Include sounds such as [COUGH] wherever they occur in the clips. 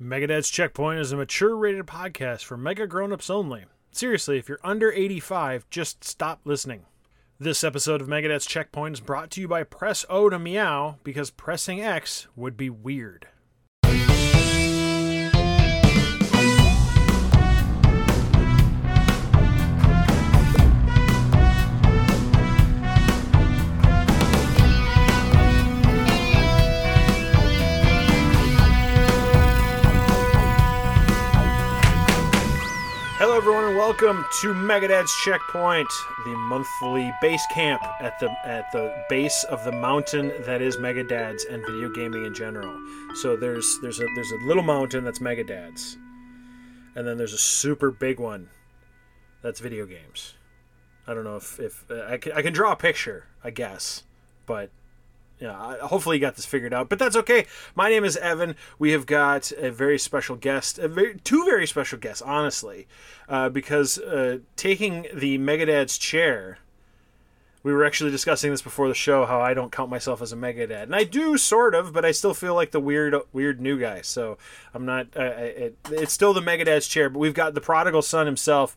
Megadad's Checkpoint is a mature rated podcast for mega grown-ups only. Seriously, if you're under 85, just stop listening. This episode of Megadad's Checkpoint is brought to you by Press O to Meow because pressing X would be weird. Everyone, and welcome to Megadad's Checkpoint, the monthly base camp at the at the base of the mountain that is Megadad's and video gaming in general. So there's there's a there's a little mountain that's Megadad's, and then there's a super big one that's video games. I don't know if if uh, I can I can draw a picture, I guess, but yeah, hopefully you got this figured out. But that's okay. My name is Evan. We have got a very special guest, very, two very special guests, honestly, uh, because uh, taking the Megadad's chair. We were actually discussing this before the show. How I don't count myself as a Megadad, and I do sort of, but I still feel like the weird, weird new guy. So I'm not. Uh, it, it's still the Megadad's chair, but we've got the prodigal son himself,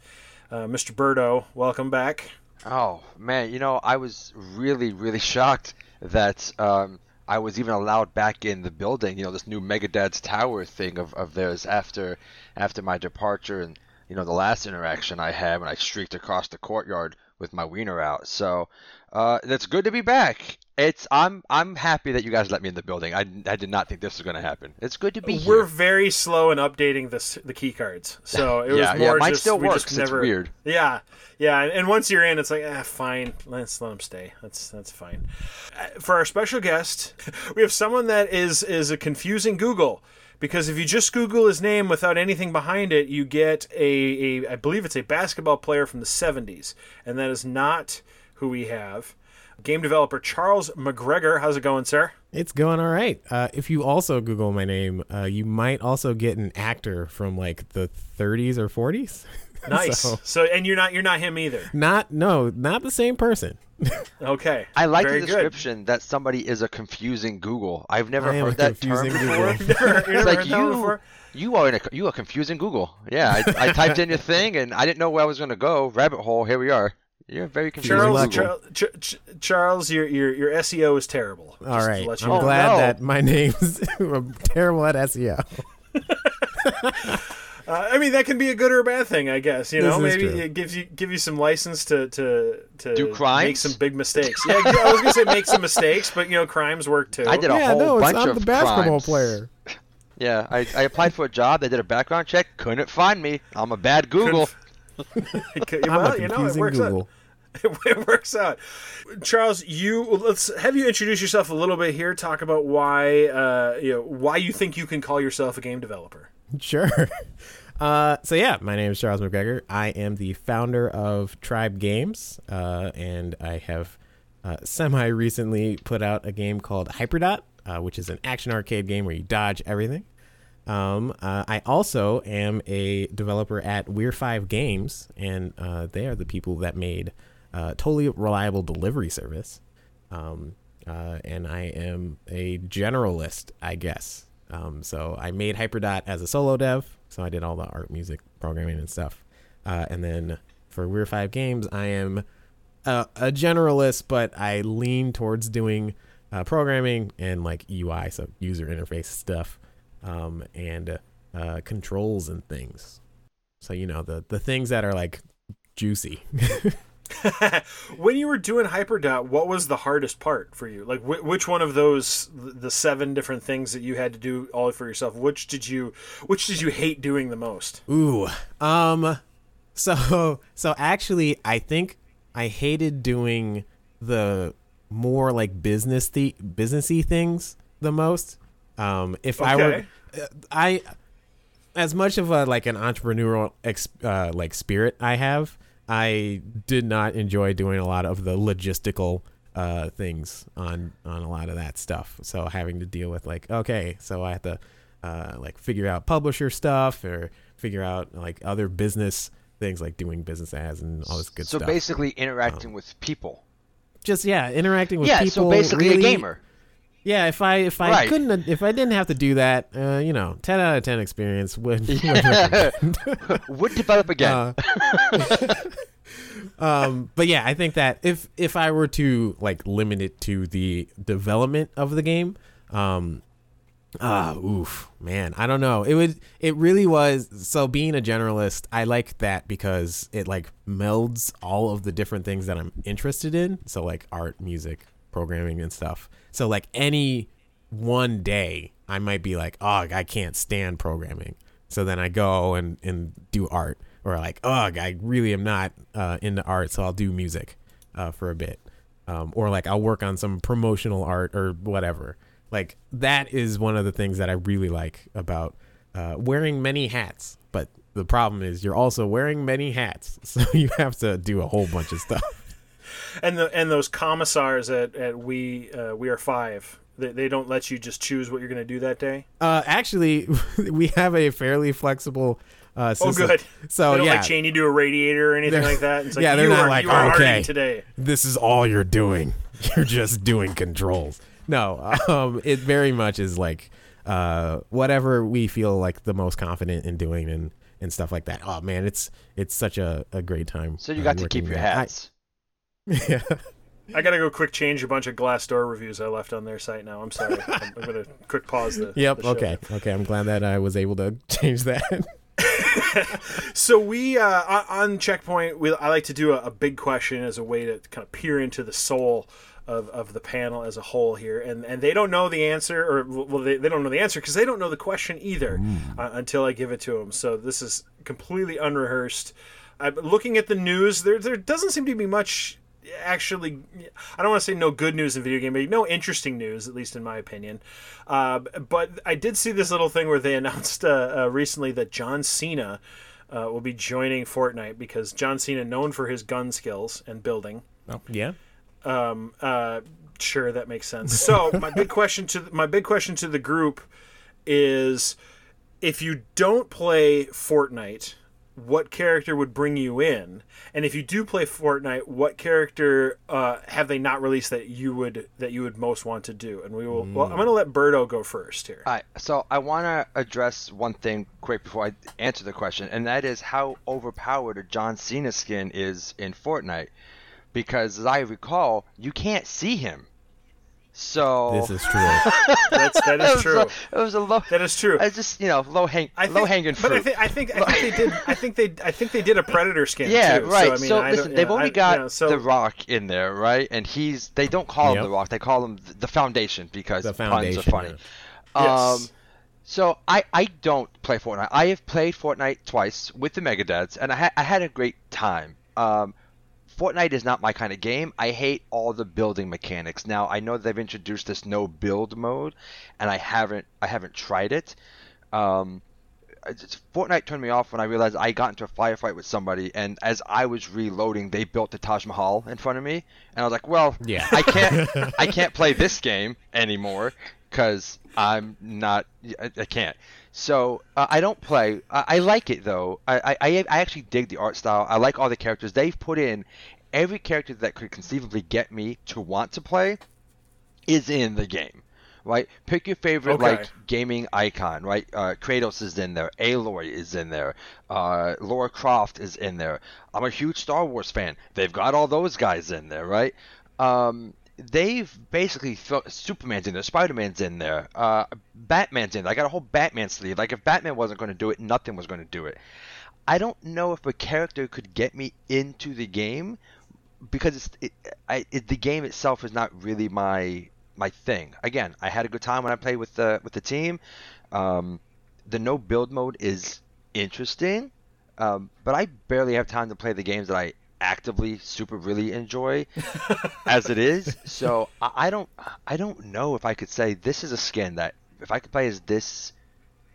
uh, Mr. Birdo. Welcome back. Oh man, you know, I was really, really shocked that um, I was even allowed back in the building. You know, this new Megadad's Tower thing of, of theirs after after my departure and you know the last interaction I had when I streaked across the courtyard with my wiener out. So uh, it's good to be back. It's I'm I'm happy that you guys let me in the building. I, I did not think this was going to happen. It's good to be We're here. very slow in updating this the key cards, [LAUGHS] so it Yeah, was yeah, more mine just still we works. just It's never. weird. Yeah, yeah, and once you're in, it's like ah, fine. Let's let them stay. That's that's fine. Uh, For our special guest, [LAUGHS] we have someone that is is a confusing Google because if you just Google his name without anything behind it, you get a, a I believe it's a basketball player from the '70s, and that is not who we have. Game developer Charles McGregor. How's it going, sir? It's going all right. Uh, if you also Google my name, uh, you might also get an actor from like the 30s or 40s. [LAUGHS] Nice. So- so, and you're not you're not him either. Not no, not the same person. [LAUGHS] Okay. I like Very the good. description that somebody is a confusing Google. I've never I [LAUGHS] heard that term confusing before. Google. Never, you It's like heard that one you, before? you are in a you are confusing Google. Yeah, I, I typed in your thing and I didn't know where I was gonna go. Rabbit hole. Here we are. You're very confusing Charles, luck. Charles, Ch- Ch- Charles, your, your your SEO is terrible. All Just right. I'm know. Oh, glad no. that my [LAUGHS] name's I'm [LAUGHS] terrible at SEO. [LAUGHS] Uh, I mean, that can be a good or a bad thing, I guess. You This know, maybe true. it gives you give you some license to to to Do make some big mistakes. Yeah, I was gonna say make some mistakes, but you know, crimes work too. I did a yeah, whole no, it's, bunch I'm of the basketball crimes. player. Yeah, I, I applied for a job. They did a background check. Couldn't find me. I'm a bad Google. Okay, I'm well, a you know, it works Google. out. [LAUGHS] it works out. Charles, you let's have you introduce yourself a little bit here. Talk about why uh, you know why you think you can call yourself a game developer. Sure. [LAUGHS] Uh, so yeah, my name is Charles McGregor. I am the founder of Tribe Games, uh, and I have uh, semi recently put out a game called Hyperdot, uh, which is an action arcade game where you dodge everything. Um, uh, I also am a developer at We're Five Games, and uh, they are the people that made uh, totally reliable delivery service. Um, uh, and I am a generalist, I guess. Um, so I made Hyperdot as a solo dev, so I did all the art, music, programming, and stuff. Uh, and then for We're Five Games, I am a, a generalist, but I lean towards doing uh, programming and like UI, so user interface stuff, um, and uh, controls and things. So you know the the things that are like juicy. [LAUGHS] [LAUGHS] when you were doing Hyperdot, what was the hardest part for you? Like, wh- which one of those, the seven different things that you had to do all for yourself, which did you, which did you hate doing the most? Ooh. Um so [LAUGHS] so actually I think I hated doing the more like business the businessy things the most. Um if I were Okay. uh, I as much of a like an entrepreneurial ex, uh, like spirit I have, I did not enjoy doing a lot of the logistical uh, things on on a lot of that stuff. So having to deal with like, okay, so I have to uh, like figure out publisher stuff or figure out like other business things like doing business ads and all this good so stuff. So basically interacting with people. just yeah, interacting with yeah, people. so basically really, a gamer. Yeah, if I if I Right. couldn't if I didn't have to do that, uh, you know, ten out of ten experience would. [LAUGHS] would Yeah. recommend. [LAUGHS] Would develop again. Uh, [LAUGHS] um, but yeah, I think that if if I were to like limit it to the development of the game, um, ah, oof, man, I don't know. It would. It really was. So being a generalist, I like that because it like melds all of the different things that I'm interested in. So like art, music, programming, and stuff. So like any one day, I might be like, oh, I can't stand programming. So then I go and, and do art, or like, oh, I really am not uh, into art, so I'll do music uh, for a bit, um, or like I'll work on some promotional art or whatever. Like that is one of the things that I really like about uh, wearing many hats. But the problem is you're also wearing many hats, [LAUGHS] so you have to do a whole bunch of stuff. And the and those commissars at at we uh, we are five. They, they don't let you just choose what you're going to do that day. Uh, actually, [LAUGHS] we have a fairly flexible uh, Oh, good. So they don't yeah, like chain you to a radiator or anything They're- like that. It's like, yeah, they're you not are, like, you okay. today. this is all you're doing. [LAUGHS] You're just doing controls. No, [LAUGHS] um, it very much is like uh, whatever we feel like the most confident in doing and, and stuff like that. Oh man, it's it's such a, a great time. so you uh, got to keep your there. I- hats. Yeah. I gotta go quick change a bunch of Glassdoor reviews I left on their site now. I'm sorry. [LAUGHS] I'm, I'm gonna quick pause the. Yep. the. Okay. Okay. I'm glad that I was able to [LAUGHS] change that. [LAUGHS] So we uh, on- checkpoint, we I like to do a, a big question as a way to kind of peer into the soul of, of the panel as a whole here, and and they don't know the answer, or well, they, they don't know the answer because they don't know the question either uh, until I give it to them. So this is completely unrehearsed. I'm looking at the news. There there doesn't seem to be much. Actually, I don't want to say no good news in video game, but no interesting news, at least in my opinion. Uh, but I did see this little thing where they [LAUGHS] announced uh, uh, recently that John Cena uh, will be joining Fortnite because John Cena, known for his gun skills and building, Oh, yeah. um, uh, sure that makes sense. So my big [LAUGHS] question to my big question to the group is, if you don't play Fortnite, what character would bring you in? And if you do play Fortnite, what character uh, have they not released that you would that you would most want to do? And we will. Well, I'm going to let Birdo go first here. All right, so I want to address one thing quick before I answer the question, and that is how overpowered a John Cena skin is in Fortnite. Because as I recall, you can't see him. So This is true. [LAUGHS] That's that it is was true. A, it was a low. That is true. I just you know low hang I low think, hanging fruit. but I think I think I think they did. I think they I think they did a predator skin. Yeah, too. right. So, So, I mean, I listen, they've yeah, only I- got yeah, so, The Rock in there, right? And he's they don't call him The Rock, they call him the Foundation because The puns foundation. are funny. yeah. Yes. Um, so I, I don't play Fortnite. I have played Fortnite twice with the Megadeads, and I, ha- I had a great time. Um, Fortnite is not my kind of game. I hate all the building mechanics. Now I know they've introduced this no build mode, and I haven't I haven't tried it. Um, Fortnite turned me off when I realized I got into a firefight with somebody, and as I was reloading, they built the Taj Mahal in front of me, and I was like, "Well, Yeah. I can't, [LAUGHS] I can't play this game anymore because I'm not, I, I can't." So uh, I don't play. I, I like it though. I, I I actually dig the art style. I like all the characters they've put in. Every character that could conceivably get me to want to play is in the game right? Pick your favorite Okay. like gaming icon, right? Uh, Kratos is in there, Aloy is in there, uh, Laura Croft is in there. I'm a huge Star Wars fan. They've got all those guys in there, right? Um, they've basically Superman's in there, Spider-Man's in there, uh, Batman's in there. I got a whole Batman sleeve. Like if Batman wasn't going to do it, nothing was going to do it. I don't know if a character could get me into the game because it's it, I, it, the game itself is not really my my thing. Again, I had a good time when I played with the with the team. Um, the no build mode is interesting, um, but I barely have time to play the games that I actively super really enjoy [LAUGHS] as it is. So I, I don't I don't know if I could say this is a skin that if I could play as this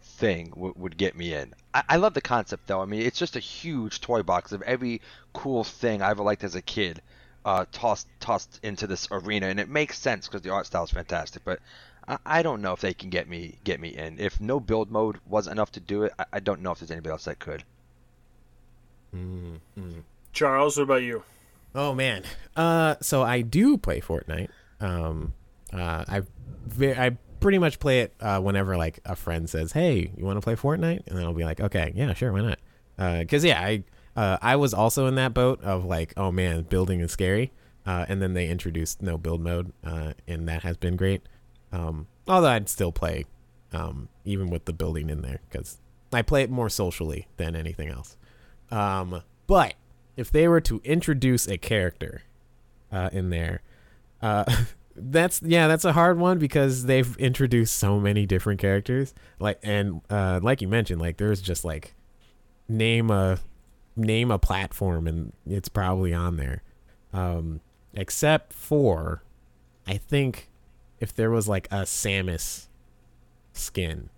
thing w- would get me in. I-, I love the concept though. I mean, it's just a huge toy box of every cool thing I ever liked as a kid, uh, tossed tossed into this arena, and it makes sense because the art style is fantastic. But I-, I don't know if they can get me get me in. If no build mode wasn't enough to do it, I, I don't know if there's anybody else that could. Charles, what about you? Oh man. Uh so I do play Fortnite. Um Uh, I I pretty much play it uh, whenever like a friend says, "Hey, you want to play Fortnite?" And then I'll be like, "Okay, yeah, sure, why not?" Because yeah, I uh, I was also in that boat of like, "Oh man, building is scary," uh, and then they introduced no build mode, uh, and that has been great. Um, although I'd still play, um, even with the building in there, because I play it more socially than anything else. Um, but if they were to introduce a character uh, in there, uh, [LAUGHS] that's yeah, that's a hard one because they've introduced so many different characters. Like and uh, like you mentioned, like there's just like name a name a platform and it's probably on there. Um, except for, I think if there was like a Samus skin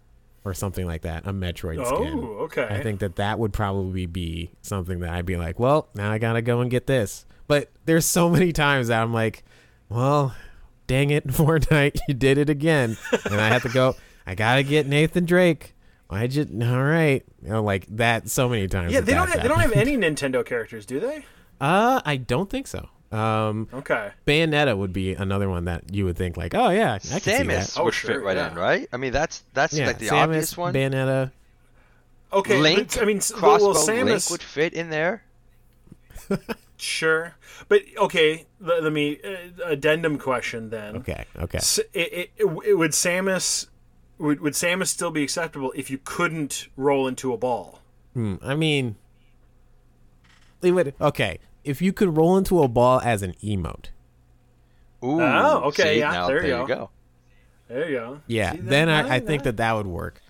or something like that, a Metroid skin. Oh, okay. I think that that would probably be something that I'd be like, well, now I gotta go and get this. But there's so many times that I'm like, well, dang it, [LAUGHS] Fortnite, you did it again, and I have to go. I gotta get Nathan Drake. I just all right, you know, like that so many times. yeah, they don't. Have, they don't have any Nintendo characters, do they? Uh, I don't think so. Um, Okay. Bayonetta would be another one that you would think like, oh yeah, I can see that. Samus Oh, would sure, fit right yeah. in, right? I mean, that's that's Yeah, like the Samus, obvious one. Bayonetta. Okay. Link, but, I mean, s- crossbow well, Samus. Link would fit in there. [LAUGHS] [LAUGHS] Sure, but okay. Let, let me uh, addendum question then. Okay, okay. S- it, it, it, would Samus would, would Samus still be acceptable if you couldn't roll into a ball? Hmm, I mean, it would. Okay, if you could roll into a ball as an emote, Ooh. Oh, okay, see, yeah, now, there you you go. go. There you go. yeah, See, then I, I think that that would work.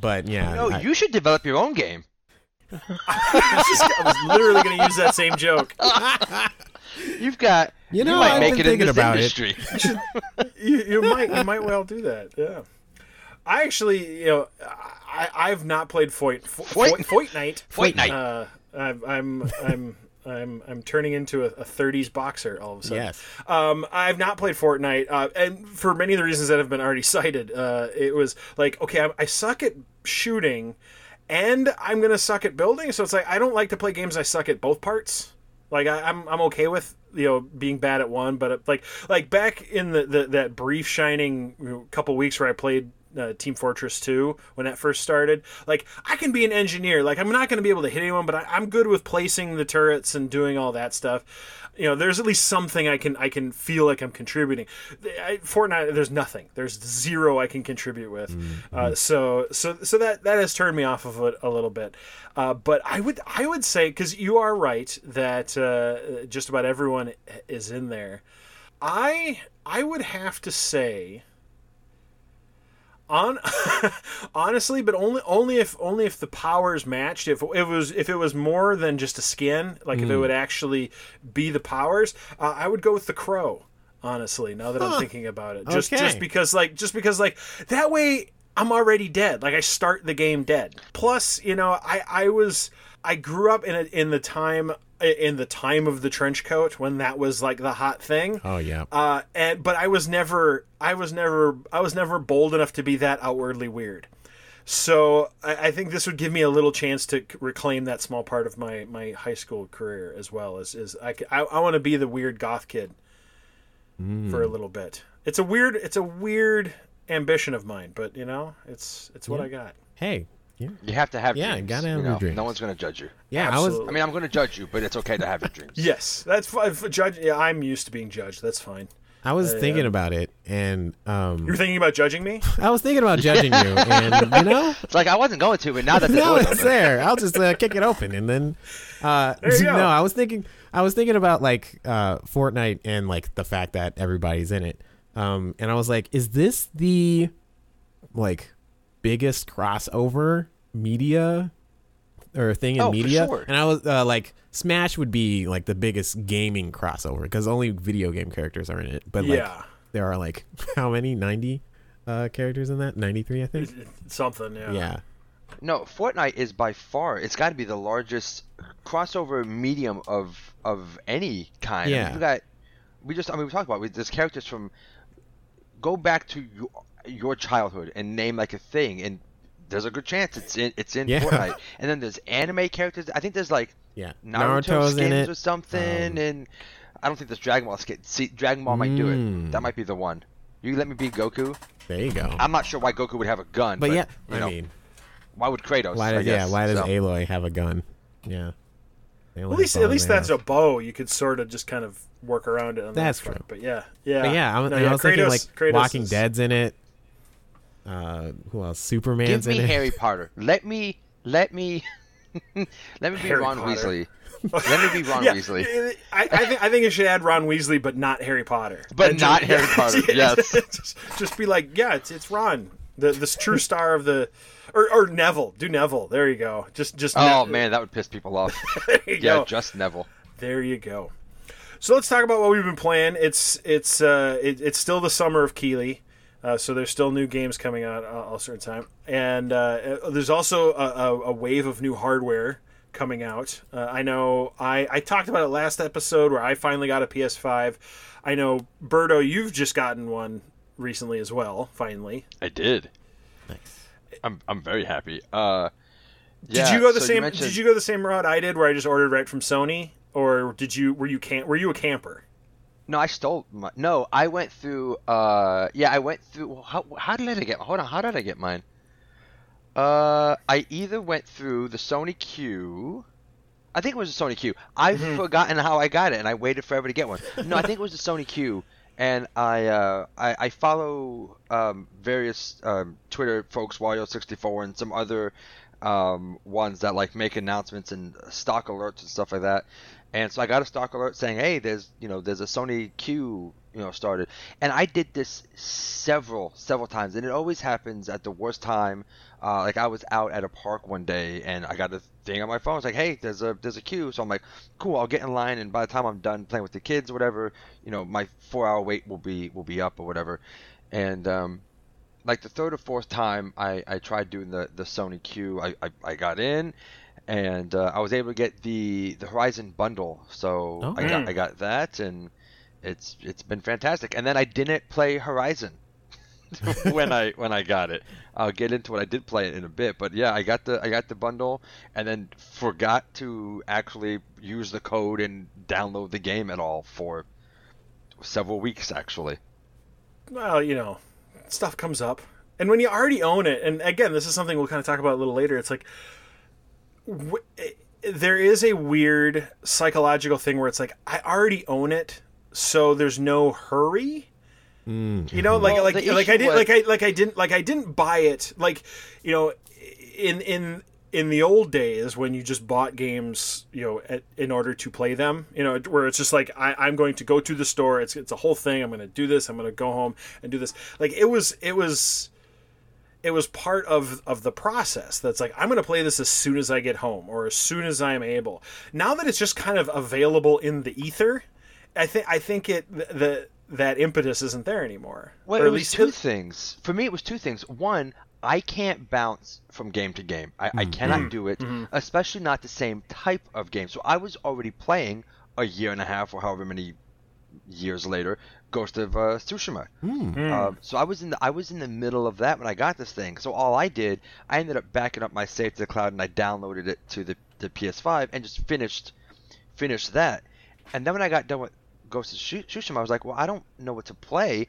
But yeah, No, I- you should develop your own game. [LAUGHS] [LAUGHS] I was literally going to use that same joke. [LAUGHS] You've got. You know, might I've make been it in thinking this about it. you, you might you might well do that. Yeah. I actually, you know, I I've not played Foyt Foyt- Foyt Fortnite. Fortnite. Uh, I'm I'm I'm I'm I'm turning into a, a 30s boxer all of a sudden. Yes. Um, I've not played Fortnite, uh, and for many of the reasons that have been already [LAUGHS] cited, uh, it was like, okay, I, I suck at shooting, and I'm gonna suck at building. So it's like I don't like to play games I suck at both parts. Like I, I'm I'm okay with you know being bad at one, but uh, like like back in the, the that brief shining couple weeks where I played uh, Team Fortress 2 when that first started. Like I can be an engineer. Like I'm not going to be able to hit anyone, but I, I'm good with placing the turrets and doing all that stuff. You know, there's at least something I can I can feel like I'm contributing. I, Fortnite, there's nothing. There's zero I can contribute with. Uh, so so so that that has turned me off of it a little bit. Uh, but I would I would say because you are right that uh, just about everyone is in there. I I would have to say on [LAUGHS] honestly but only only if only if the powers matched. If it was if it was more than just a skin like if it would actually be the powers uh, i would go with the crow honestly now that i'm thinking about it. Just Okay. just because like just because like that way i'm already dead. Like i start the game dead. Plus you know i i was i grew up in a, in the time in the time of the trench coat when that was like the hot thing Oh yeah. uh, and but I was never, I was never, I was never bold enough to be that outwardly weird. So I, I think this would give me a little chance to reclaim that small part of my my high school career as well. As is I, c- I, want to be the weird goth kid for a little bit. It's a weird, it's a weird ambition of mine, but you know, it's it's what I got. hey. Yeah. You have to have Yeah, dreams. gotta have you your know? dreams. No one's gonna judge you. Yeah. I was. I mean, I'm gonna judge you, but it's okay to have your dreams. [LAUGHS] Yes, that's fine. Judge. Yeah, I'm used to being judged. That's fine. I was Uh, thinking about it, and um, You're thinking about judging me? [LAUGHS] I was thinking about judging you, [LAUGHS] and you know, It's like I wasn't going to, but now that the no, it's there. I'll just uh, kick it open, and then uh, There you go. no, I was thinking, I was thinking about like uh, Fortnite and like the fact that everybody's in it, um, and I was like, is this the like biggest crossover media or thing in Oh, for media? sure. And I was uh, like, Smash would be like the biggest gaming crossover because only video game characters are in it, but like yeah, there are like [LAUGHS] how many 90 uh, characters in that 93 i think something. Yeah. yeah No, Fortnite is by far it's got to be the largest crossover medium of of any kind. I mean, Yeah. you got we just I mean we talked about it, there's characters from go back to your, your childhood and name like a thing and there's a good chance it's in it's in Yeah. Fortnite. [LAUGHS] And then there's anime characters. I think there's like yeah Naruto naruto's skins in it or something Um, and I don't think there's Dragon Ball skins. See, Dragon Ball might do it. Mm. That might be the one. You let me be Goku. There you go. I'm not sure why Goku would have a gun, but but, yeah, you I know, mean, why would Kratos? why I does yeah? Why does so. Aloy have a gun? Yeah. At least, at least that's have- a bow. You could sort of just kind of work around it. On That's that front. true. But yeah, yeah, But yeah, I'm, No, and I was thinking like Kratos Walking is- Dead's in it. Uh, who else? Superman's Give me in it. Harry Potter. Let me, let me, [LAUGHS] let me be Harry Ron Potter. Weasley. [LAUGHS] Let me be Ron yeah, Weasley. I, I think I think it should add Ron Weasley, but not Harry Potter. But And not Harry [LAUGHS] Potter, yes. just, just be like, yeah, it's it's Ron, the the true star of the, or or Neville. Do Neville. There you go. Just just. Oh Ne- man, that would piss people off. There you yeah, go. just Neville. There you go. So let's talk about what we've been playing. It's it's uh it, it's still the summer of Keeley. Uh, so there's still new games coming out uh, all certain time, and uh, uh, there's also a, a, a wave of new hardware coming out. Uh, I know I, I talked about it last episode where I finally got a PS5. I know Birdo, you've just gotten one recently as well. Finally, I did. Nice. I'm I'm very happy. Uh, did you go the so same? mentioned- Did you go the same route I did, where I just ordered right from Sony, or did you were you can were you a camper? No, I stole. My, no, I went through. Uh, yeah, I went through. How, how did I get? Hold on. How did I get mine? Uh, I either went through the Sony queue. I think it was the Sony queue. I've forgotten how I got it, and I waited forever to get one. No, I think it was the Sony queue, and I uh, I, I follow um, various um, Twitter folks, Wario64, and some other um, ones that like make announcements and stock alerts and stuff like that. And so I got a stock alert saying, "Hey, there's you know there's a Sony queue you know started," and I did this several several times, and it always happens at the worst time. Uh, like I was out at a park one day, and I got a thing on my phone. It's like, "Hey, there's a there's a queue," so I'm like, "Cool, I'll get in line." And by the time I'm done playing with the kids or whatever, you know, my four hour wait will be will be up or whatever. And um, like the third or fourth time I, I tried doing the, the Sony queue, I, I, I got in, and uh, I was able to get the the Horizon bundle. So Oh. I got I got that, and it's it's been fantastic. And then I didn't play Horizon [LAUGHS] when I when I got it. I'll get into what I did play it in a bit, but yeah, I got the I got the bundle, and then forgot to actually use the code and download the game at all for several weeks actually. well, you know, stuff comes up. And when you already own it, and again, this is something we'll kind of talk about a little later, it's like w- there is a weird psychological thing where it's like, I already own it, so there's no hurry. Mm. You know, like Well, like like I issue did was- like I like I didn't like I didn't buy it like you know in in in the old days when you just bought games you know at, in order to play them you know where it's just like I, I'm going to go to the store it's it's a whole thing I'm going to do this I'm going to go home and do this like it was it was it was part of of the process that's like i'm going to play this as soon as i get home or as soon as i'm able now that it's just kind of available in the ether i think i think it the, the that impetus isn't there anymore Well, Or it at was least two things. For me, it was two things. One, I can't bounce from game to game. I, I mm-hmm. cannot mm-hmm. do it, mm-hmm. especially not the same type of game. So I was already playing a year and a half or however many years later, Ghost of uh, Tsushima. Um, so I was in the I was in the middle of that when I got this thing. So all I did, I ended up backing up my save to the cloud and I downloaded it to the, the PS5 and just finished finished that. And then when I got done with Ghost of Tsushima, I was like, well, I don't know what to play.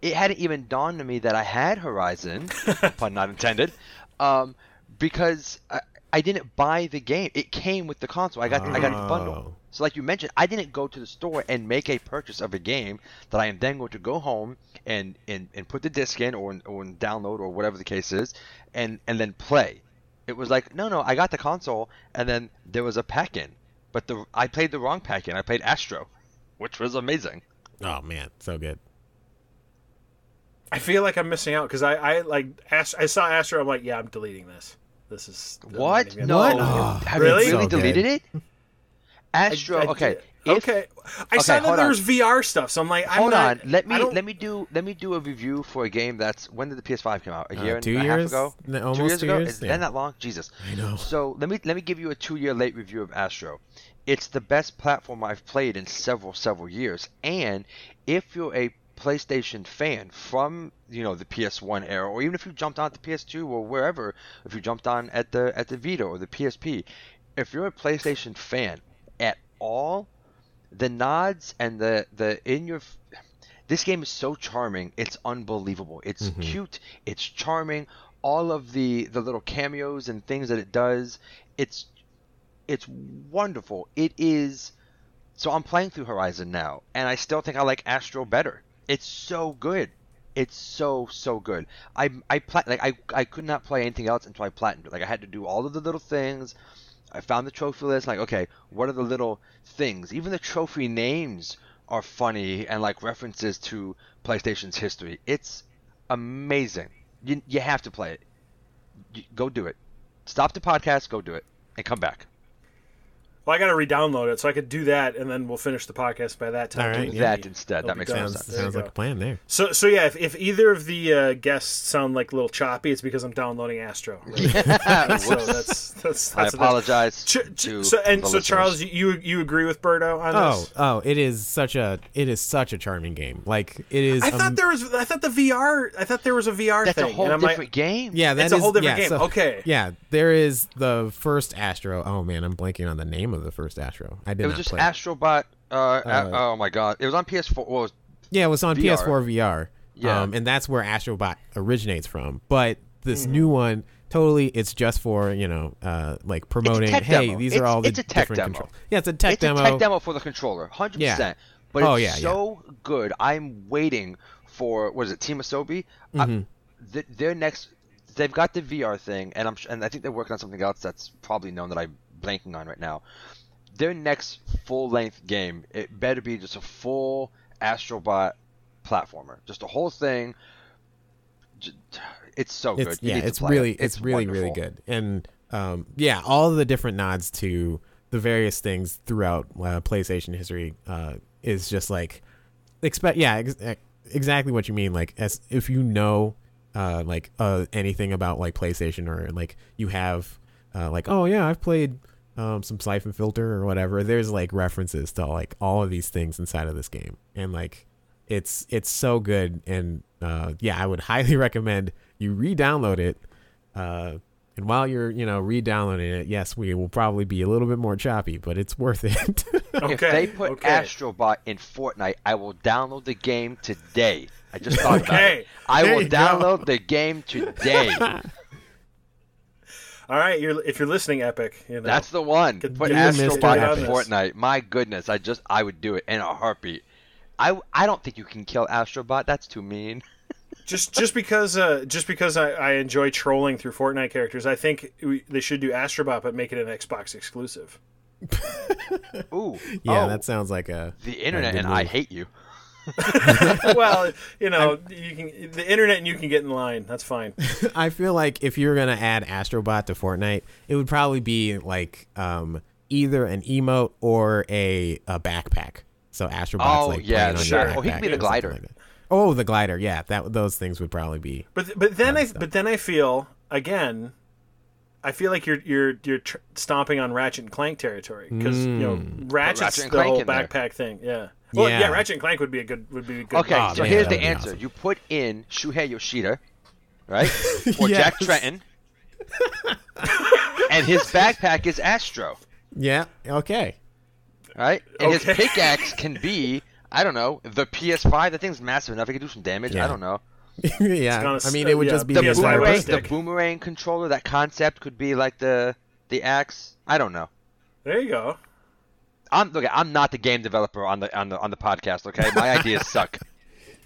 It hadn't even dawned on me that I had Horizon, [LAUGHS] pun not intended, um, because I, I didn't buy the game. It came with the console. I got I got the Oh. bundle. So like you mentioned, I didn't go to the store and make a purchase of a game that I am then going to go home and, and, and put the disc in or, or download or whatever the case is and, and then play. It was like, no, no, I got the console and then there was a pack in. But the I played the wrong pack in. I played Astro, which was amazing. Oh man, so good. i feel like i'm missing out because i i like Ast- i saw astro i'm like yeah i'm deleting this this is What? No. gonna- [GASPS] Oh, Have Really? you really So good. deleted it? Astro. I- I okay. If- okay i okay, saw that hold there on. was vr stuff so i'm like I'm Hold not, on. Let me let me do let me do a review for a game that's when did the PS5 come out? A Uh, year and two a half years? ago? No, almost two years two ago? years? Is Yeah. been that long? Jesus. I know. So let me let me give you a two year late review of Astro. It's the best platform I've played in several several years, and if you're a PlayStation fan from you know the PS1 era, or even if you jumped on the PS2 or wherever, if you jumped on at the at the Vita or the PSP, if you're a PlayStation fan at all, the nods and the the in your This game is so charming. It's unbelievable. It's Mhm. cute. It's charming. All of the the little cameos and things that it does. It's it's wonderful. It is. So I'm playing through Horizon now, and I still think I like Astro better. It's so good. It's so so good. I I plat like I I could not play anything else until I platinumed it. Like I had to do all of the little things. I found the trophy list. Like okay, what are the little things? Even the trophy names are funny and like references to PlayStation's history. It's amazing. You you have to play it. Go do it. Stop the podcast. Go do it, and come back. Well, I got to re-download it, so I could do that, and then we'll finish the podcast by that time. All right, too. yeah. That instead. That'll That makes done. more Sounds, sense. Sounds like go. a plan there. So, so yeah, if, if either of the uh, guests sound like a little choppy, it's because I'm downloading Astro. [LAUGHS] so Whoops. that's that's, I apologize. Ch- ch- to so and the so, listeners. Charles, you you agree with Birdo on Oh, this? oh, it is such a it is such a charming game. Like it is. I um, thought there was. I thought the VR. I thought there was a VR That's thing. a whole and I'm different like, game. Yeah, that's a whole different yeah, game. so- Okay. Yeah, there is the first Astro. Oh man, I'm blanking on the name of the first Astro. I did It was just. Astrobot. Uh, Uh, oh my god! It was on PS4. Well, was- Yeah, it was on VR. PS4 VR. Yeah. Um, and that's where Astrobot originates from. But this Mm-hmm. new one, totally, it's just for you know, uh, like promoting. hey, demo. these are all the it's a tech different demo. control. Yeah, it's a tech it's demo. a tech demo for the controller, hundred Yeah. percent. But Oh, it's yeah, yeah. so good. I'm waiting for what is it, Team Asobi? Uh, Mhm. th- their next, they've got the VR thing, and I'm and I think they're working on something else that's probably known that I'm blanking on right now. Their next full length game, it better be just a full Astrobot platformer, just a whole thing. It's so good. It's yeah, it's play it. really it's, really really good. And um, yeah, all the different nods to the various things throughout uh, PlayStation history uh, is just like expect yeah ex- exactly what you mean. Like as if you know uh, like uh, anything about like PlayStation or like you have uh, like oh yeah I've played um, some Siphon Filter or whatever. There's like references to like all of these things inside of this game, and like it's it's so good. And uh, yeah, I would [LAUGHS] highly recommend you re-download it. Uh, and while you're you know re-downloading it, yes, we will probably be a little bit more choppy, but it's worth it. [LAUGHS] Okay. If they put okay. Astrobot in Fortnite, I will download the game today. I just thought about it. I There will you go. download the game today. [LAUGHS] All right, you're if you're listening, Epic. You know. That's the one. Get- Put. Astrobot in Fortnite. My goodness, I just I would do it in a heartbeat. I, I don't think you can kill Astrobot. That's too mean. [LAUGHS] just just because uh, just because I, I enjoy trolling through Fortnite characters, I think we, they should do Astrobot, but make it an Xbox exclusive. Ooh. [LAUGHS] yeah, oh, that sounds like a the internet good and I hate you. [LAUGHS] well, you know, you can the internet and you can get in line. That's fine. [LAUGHS] I feel like if you were gonna add Astrobot to Fortnite, it would probably be like um, either an emote or a, a backpack. So Astrobot's Oh, like yeah, playing on sure. your Oh, he could be the glider. like oh, the glider. Yeah, that those things would probably be. But but then I but then I feel again, I feel like you're you're you're tr- stomping on Ratchet and Clank territory because you know Mm. Ratchet's Ratchet and the whole in there. backpack thing. Yeah. Well, yeah. Yeah. Ratchet and Clank would be a good would be a good. Okay, Oh, so man, here's the answer. awesome. You put in Shuhei Yoshida, right? [LAUGHS] Or Jack Yes. Tretton. [LAUGHS] and his backpack is Astro. Yeah. Okay. right? And his pickaxe can be, I don't know, the PS5. The thing's massive enough; it can do some damage. Yeah. I don't know. [LAUGHS] yeah. gonna I mean, it would yeah, just be The PS5 boomerang, boomerang the boomerang controller, that concept could be like the the axe. I don't know. There you go. I'm look. I'm not the game developer on the on the on the podcast. Okay, my [LAUGHS] ideas suck.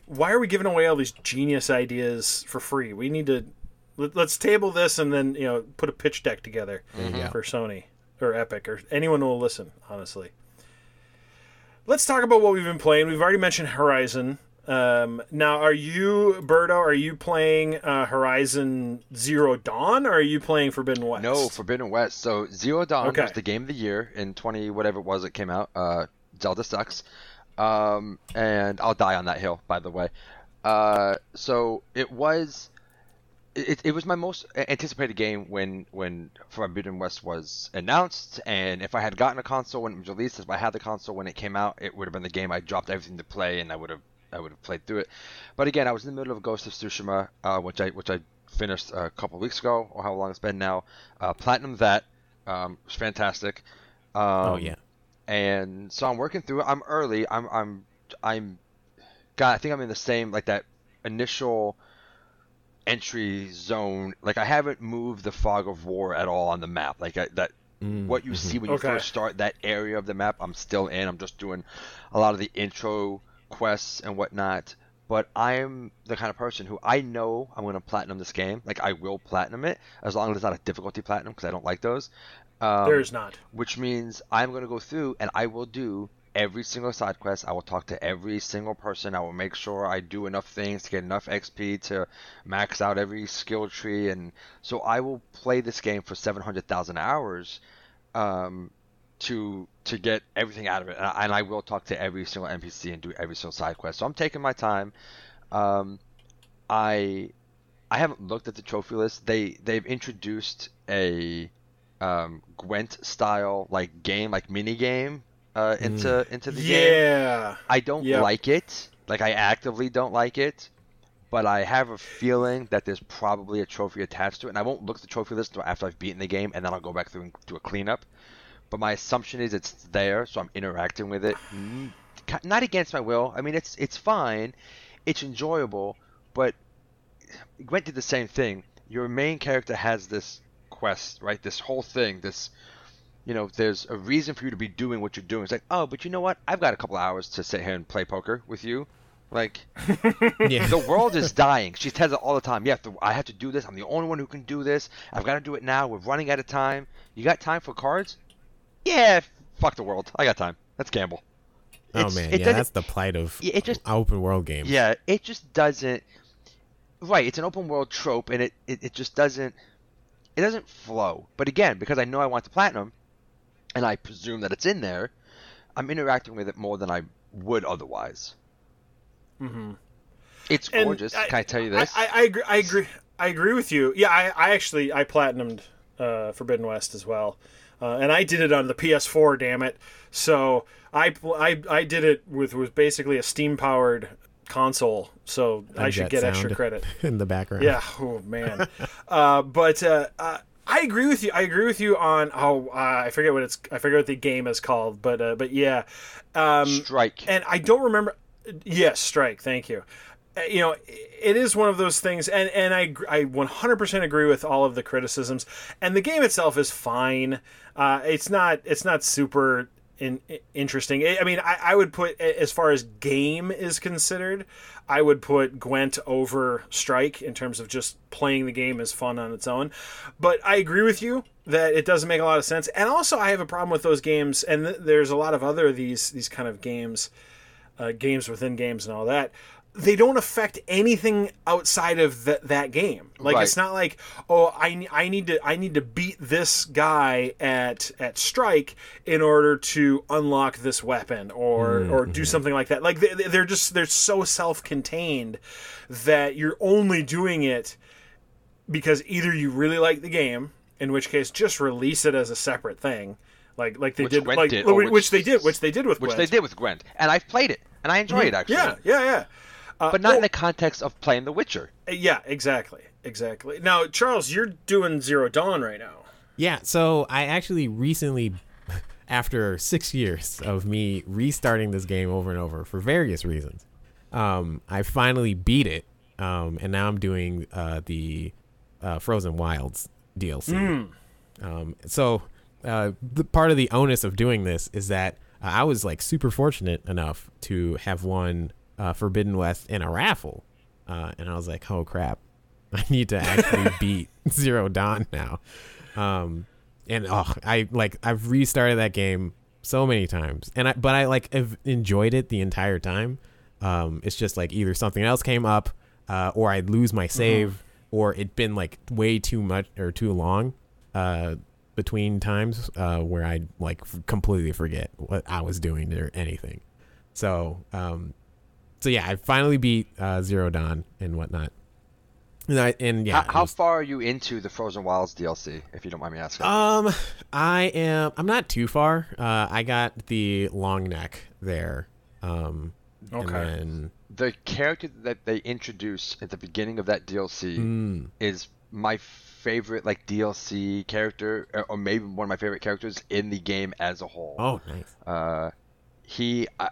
Why are we giving away all these genius ideas for free? We need to let, let's table this and then you know put a pitch deck together mm-hmm. go. for Sony or Epic or anyone who will listen. Honestly, let's talk about what we've been playing. We've already mentioned Horizon. Um, now, are you Birdo? Are you playing uh, Horizon Zero Dawn, or are you playing Forbidden West? No, Forbidden West. So Zero Dawn Okay. was the game of the year in 20 whatever it was that came out. Uh, Zelda sucks. Um, and I'll die on that hill, by the way. Uh, so it was. It, it was my most anticipated game when when Forbidden West was announced, and if I had gotten a console when it was released, if I had the console when it came out, it would have been the game I dropped everything to play, and I would have I would have played through it. But again, I was in the middle of Ghost of Tsushima, uh, which I which I finished a couple weeks ago, or how long it's been now. Uh, Platinum that um, was fantastic. Um, Oh yeah. and so I'm working through it. I'm early. I'm I'm I'm got. I think I'm in the same like that initial entry zone. Like I haven't moved the fog of war at all on the map. Like I, that. Mm, What you mhm. see when you Okay. first start that area of the map, I'm still in. I'm just doing a lot of the intro quests and whatnot. But I'm the kind of person who I know I'm going to platinum this game. Like I will platinum it as long as it's not a difficulty platinum because I don't like those. Um, There's not. which means I'm going to go through and I will do every single side quest. I will talk to every single person. I will make sure I do enough things to get enough XP to max out every skill tree, and so I will play this game for 700,000 hours um, to to get everything out of it. And I, and I will talk to every single NPC and do every single side quest. So I'm taking my time. Um, I I haven't looked at the trophy list. They they've introduced a um, Gwent style like game, like mini game, uh, into into the game. Yeah. I don't Yep. like it. Like I actively don't like it. But I have a feeling that there's probably a trophy attached to it, and I won't look at the trophy list until after I've beaten the game, and then I'll go back through and do a cleanup. But my assumption is it's there, so I'm interacting with it, mm. not against my will. I mean, it's it's fine, it's enjoyable, but Gwent did the same thing. Your main character has this quest, right? This whole thing, this you know, there's a reason for you to be doing what you're doing. It's like, oh, but you know what? I've got a couple hours to sit here and play poker with you. Like, [LAUGHS] Yeah. the world is dying. She says it all the time. Yeah, I have to do this. I'm the only one who can do this. I've got to do it now. We're running out of time. You got time for cards? Yeah, fuck the world. I got time. Let's gamble. oh It's- man, it yeah, that's the plight of Yeah, it just- open world games. Yeah, it just doesn't. Right, it's an open world trope, and it, it, it just doesn't. It doesn't flow. But again, because I know I want the platinum, and I presume that it's in there, I'm interacting with it more than I would otherwise. Mm-hmm. It's And gorgeous. I- Can I tell you I, this? I, I agree. I agree. I agree with you. Yeah, I, I actually I platinumed uh, Forbidden West as well, uh, and I did it on the PS4. Damn it! So I I, I did it with with basically a steam powered console. So I should get extra credit. [LAUGHS] in the background. Yeah. Oh man. [LAUGHS] uh, but uh, uh, I agree with you. I agree with you on how uh, I forget what it's. I forget what the game is called. But uh, but yeah. Um, Strike. and I don't remember. Yes, strike. Thank you. Uh, You know, it is one of those things, and and I I 100% agree with all of the criticisms. And the game itself is fine. Uh, it's not it's not super in, interesting. I mean, I, I would put as far as game is considered, I would put Gwent over Strike in terms of just playing the game as fun on its own. But I agree with you that it doesn't make a lot of sense. And also, I have a problem with those games, and th- there's a lot of other these these kind of games uh, games within games and all that they don't affect anything outside of th- that game like Right. it's not like oh I, I need to i need to beat this guy at at strike in order to unlock this weapon or mm, or do mm-hmm. something like that like they, they're just they're so self-contained that you're only doing it because either you really like the game in which case just release it as a separate thing like like they Which did Gwent like did, which, which- they did which they did with which Gwent. they did with Gwent, and I've played it, and I enjoy it mm-hmm. actually. Yeah, yeah, yeah. Uh, But not oh, in the context of playing The Witcher. Yeah, exactly, exactly. Now, Charles, you're doing Zero Dawn right now. Yeah, so I actually recently, [LAUGHS] after six years of me restarting this game over and over for various reasons, um, I finally beat it, um, and now I'm doing uh, the uh, Frozen Wilds DLC. Um, so uh, the part of the onus of doing this is that uh, I was like super fortunate enough to have won uh, Forbidden West in a raffle, uh, and I was like, oh crap, [LAUGHS] I need to actually [LAUGHS] beat Zero Dawn now. Um, and oh, I like I've restarted that game so many times, and I but I like have enjoyed it the entire time. Um, it's just like either something else came up, uh, or I'd lose my save, or it'd been like way too much or too long, uh, between times, uh, where I'd like f- completely forget what I was doing or anything. So, um, so yeah, I finally beat uh, Zero Dawn and whatnot. And, I, and yeah, how, how was- far are you into the Frozen Wilds DLC, if you don't mind me asking? um, I am. I'm not too far. Uh, I got the long neck there. Um, Okay. And then, the character that they introduced at the beginning of that DLC mm, is my favorite like DLC character, or- or maybe one of my favorite characters in the game as a whole. oh, nice. Uh, he, I,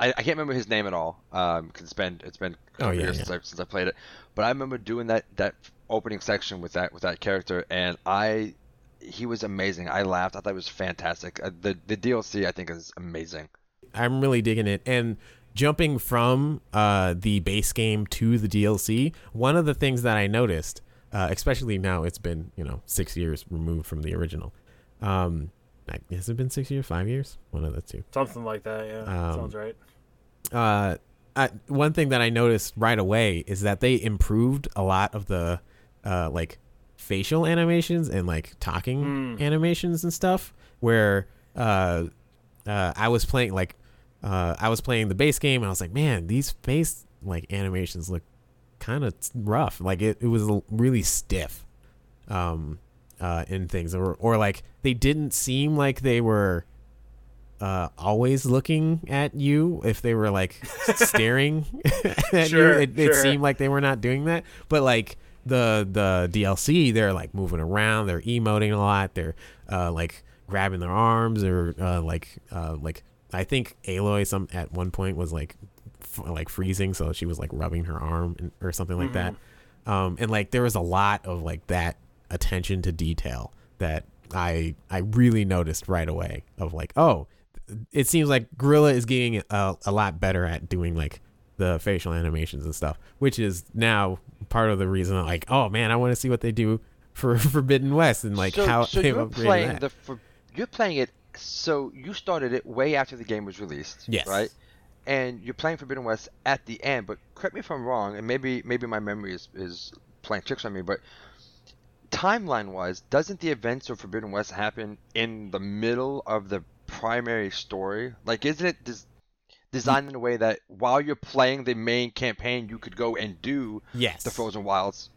I, I can't remember his name at all because um, it's been it's been oh, yeah, years yeah. since I since I played it. But I remember doing that that opening section with that with that character, and I he was amazing. I laughed. I thought it was fantastic. Uh, the the DLC I think is amazing. I'm really digging it. And jumping from uh, the base game to the DLC, one of the things that I noticed, uh, especially now it's been you know six years removed from the original. Um, has it been six years, five years? One of the two. Something like that. Yeah, Um, sounds right. Uh, I, one thing that I noticed right away is that they improved a lot of the uh, like facial animations and like talking Mm. animations and stuff. Where uh, uh, I was playing like uh, I was playing the base game and I was like, man, these face like animations look kind of rough. Like it, it was really stiff um, uh, in things, or or like they didn't seem like they were uh, always looking at you if they were like [LAUGHS] staring [LAUGHS] at Sure, you. It, it seemed like they were not doing that, but like the the DLC, they're like moving around, they're emoting a lot, they're uh, like grabbing their arms or uh, like uh, like I think Aloy some at one point was like f- like freezing, so she was like rubbing her arm and, or something like that. Um, and like there was a lot of like that attention to detail that I I really noticed right away of like oh it seems like Guerrilla is getting a, a lot better at doing like the facial animations and stuff, which is now part of the reason I'm like oh man I want to see what they do for [LAUGHS] Forbidden West and like so, how so they've you're playing that. the for, you're playing it. So you started it way after the game was released. Yes. Right. And you're playing Forbidden West at the end, but correct me if I'm wrong, and maybe maybe my memory is, is playing tricks on me, but timeline wise, doesn't the events of Forbidden West happen in the middle of the primary story? Like, isn't it des- designed in a way that while you're playing the main campaign, you could go and do yes, the Frozen Wilds?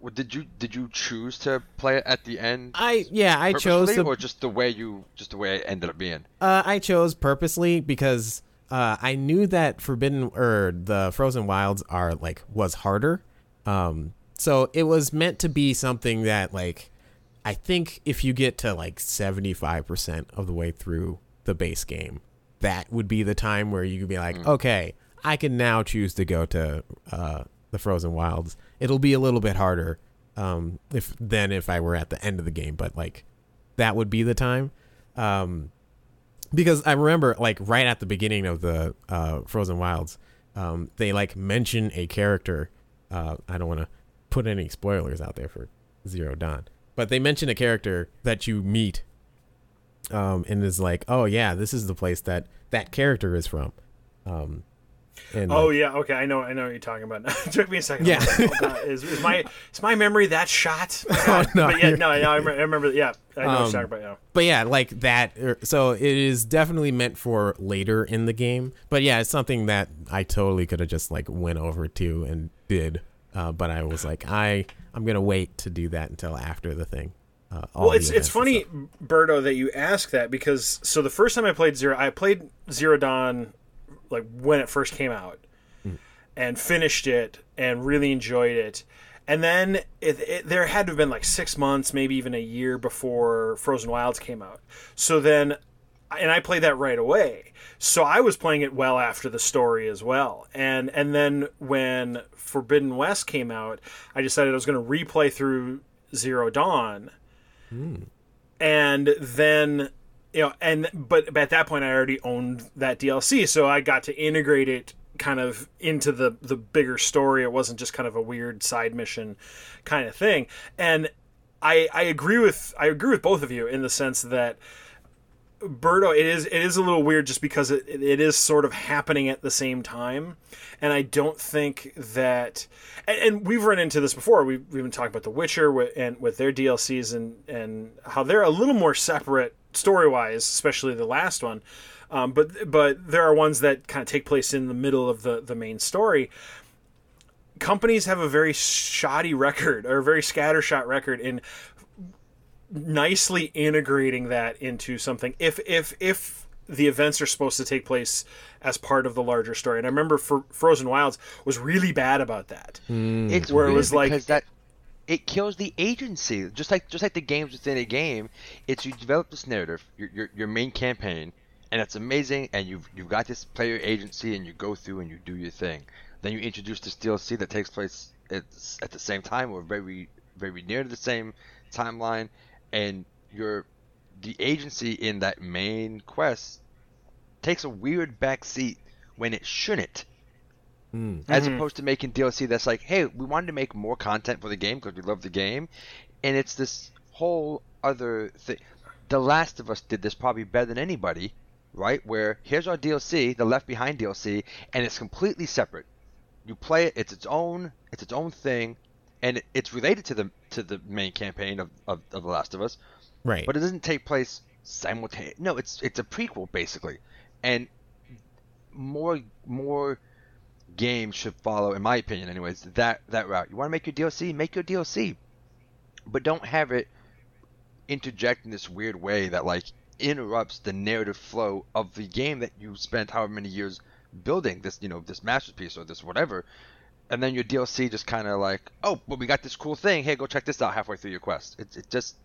Well, Did you did you choose to play it at the end? I yeah I chose to or just the way you just the way it ended up being. Uh, I chose purposely because uh, I knew that Forbidden or the Frozen Wilds are like was harder. Um, so it was meant to be something that like I think if you get to like seventy five percent of the way through the base game, that would be the time where you could be like, okay, I can now choose to go to uh, the Frozen Wilds. It'll be a little bit harder um, if than if I were at the end of the game, but like that would be the time. Um, because I remember like right at the beginning of the uh, Frozen Wilds, um, they like mention a character. Uh, I don't want to put any spoilers out there for Zero Dawn, but they mention a character that you meet, um, and is like, oh yeah, this is the place that that character is from. Um, and Oh like, yeah, okay, I know, I know what you're talking about. [LAUGHS] it took me a second. Yeah. Oh, is, is my is my memory that shot? [LAUGHS] Oh, no, but yeah, no, yeah, I [LAUGHS] remember, I remember. Yeah, I know what Um, you're talking about. Yeah. but yeah, like that. er, So it is definitely meant for later in the game. But yeah, it's something that I totally could have just like went over to and did. Uh, but I was like, I I'm gonna wait to do that until after the thing. Uh, Well, it's it's funny. Birdo, that you ask that because so the first time I played Zero, I played Zero Dawn like when it first came out, Hmm. and finished it and really enjoyed it. And then it, it, there had to have been like six months, maybe even a year before Frozen Wilds came out. So then, and I played that right away. So I was playing it well after the story as well. And and then when Forbidden West came out, I decided I was going to replay through Zero Dawn. Hmm. And then you know and but at that point i already owned that dlc so i got to integrate it kind of into the the bigger story. It wasn't just kind of a weird side mission kind of thing. And i i agree with i agree with both of you in the sense that Birdo, it is it is a little weird just because it, it is sort of happening at the same time, and I don't think that. And, and we've run into this before. We've, we've been talking about The Witcher with, and with their DLCs and and how they're a little more separate story wise, especially the last one. Um, but but there are ones that kind of take place in the middle of the the main story. Companies have a very shoddy record or a very scattershot record in nicely integrating that into something if if if the events are supposed to take place as part of the larger story and i remember for frozen wilds was really bad about that hmm. It's Where it was like- that it kills the agency, just like just like the games within a game. It's you develop this narrative, your your, your main campaign, and it's amazing. And you've you've got this player agency, and you go through and you do your thing. Then you introduce this DLC that takes place at, at the same time or very very near to the same timeline, and you're the agency in that main quest takes a weird backseat when it shouldn't. Mm. As Mhm. opposed to making DLC that's like, hey, we wanted to make more content for the game because we love the game, and it's this whole other thing. The Last of Us did this probably better than anybody, right? Where here's our DLC, the Left Behind DLC, and it's completely separate. You play it; it's its own, it's its own thing, and it's related to the to the main campaign of, of, of The Last of Us, Right. but it doesn't take place simultaneously. No, it's it's a prequel basically, and more more games should follow, in my opinion, anyways, that that route. You want to make your DLC, make your DLC, but don't have it interject in this weird way that like interrupts the narrative flow of the game that you spent however many years building this, you know, this masterpiece or this whatever. And then your DLC just kind of like, oh, but we got this cool thing. Hey, go check this out halfway through your quest. It's it just,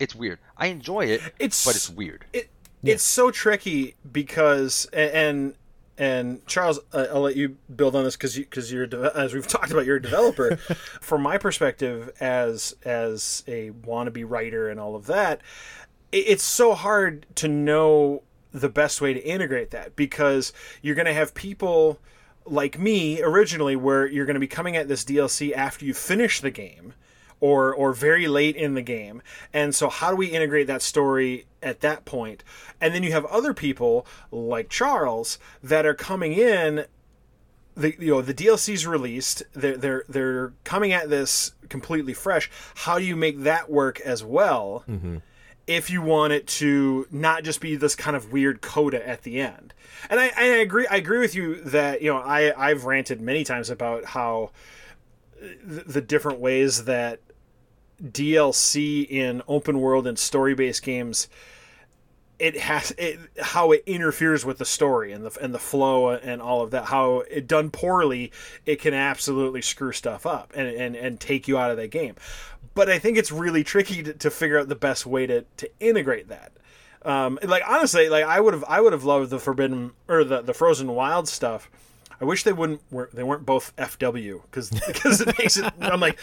it's weird. I enjoy it, It's but it's weird. it it's so tricky because and and Charles, uh, I'll let you build on this because because you're de- as we've [LAUGHS] talked about, you're a developer. [LAUGHS] From my perspective, as as a wannabe writer and all of that, it, it's so hard to know the best way to integrate that because you're going to have people like me originally, where you're going to be coming at this DLC after you finish the game or or very late in the game. And so how do we integrate that story at that point? And then you have other people like Charles that are coming in the you know the DLC's released. They're they're they're coming at this completely fresh. How do you make that work as well? Mm-hmm. If you want it to not just be this kind of weird coda at the end, and I, I agree, I agree with you that you know I I've ranted many times about how the, different ways that DLC in open world and story based games it has it how it interferes with the story and the and the flow and all of that how it done poorly it can absolutely screw stuff up and and, and take you out of that game but I think it's really tricky to, to figure out the best way to to integrate that. Um, like honestly like I would have I would have loved the forbidden or the the frozen wild stuff. I wish they wouldn't were, they weren't both FW because because [LAUGHS] it makes it I'm like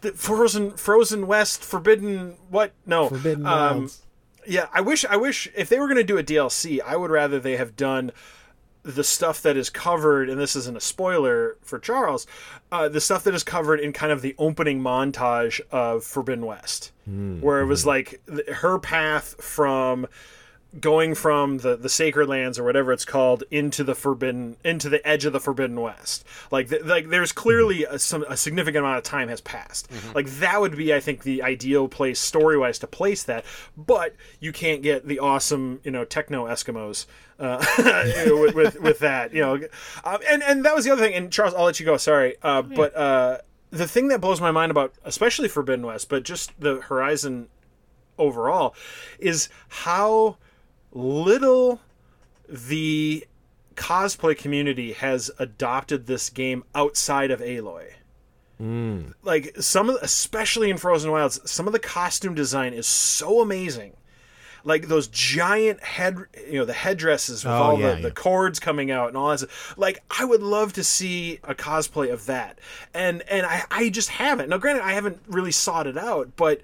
the frozen frozen west forbidden what? No. Forbidden um, Wilds. yeah, I wish I wish if they were going to do a DLC, I would rather they have done the stuff that is covered, and this isn't a spoiler for Charles, uh, the stuff that is covered in kind of the opening montage of Forbidden West, where it was like th- her path from going from the the sacred lands or whatever it's called into the forbidden into the edge of the forbidden west. Like th- like there's clearly a, some a significant amount of time has passed. Like that would be i think the ideal place story wise to place that but you can't get the awesome you know techno eskimos uh, [LAUGHS] you know, with, with with that you know. Um, and and that was the other thing and charles i'll let you go sorry. Uh, but uh the thing that blows my mind about especially forbidden west but just the horizon overall is how little the cosplay community has adopted this game outside of Aloy. Hmm. Like some of, especially in Frozen Wilds, some of the costume design is so amazing. Like those giant head, you know, the headdresses with Oh, all yeah, the, yeah. the cords coming out and all that. stuff. Like I would love to see a cosplay of that, and and I I just haven't. Now, granted, I haven't really sought it out, but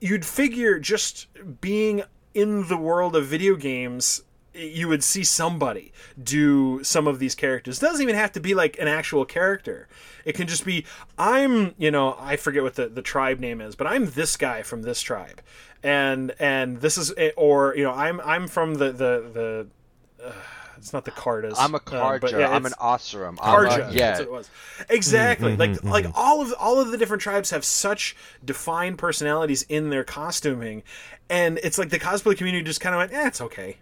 you'd figure just being in the world of video games you would see somebody do some of these characters it doesn't even have to be like an actual character it can just be i'm you know i forget what the, the tribe name is but i'm this guy from this tribe and and this is or you know i'm i'm from the the the uh, it's not the Cardas. I'm a uh, Carja. but yeah, I'm an it's- Oseram. I'm a- Carja. yeah. That's what it was. Exactly. like like all of all of the different tribes have such defined personalities in their costuming, and it's like the cosplay community just kind of went, eh, it's okay.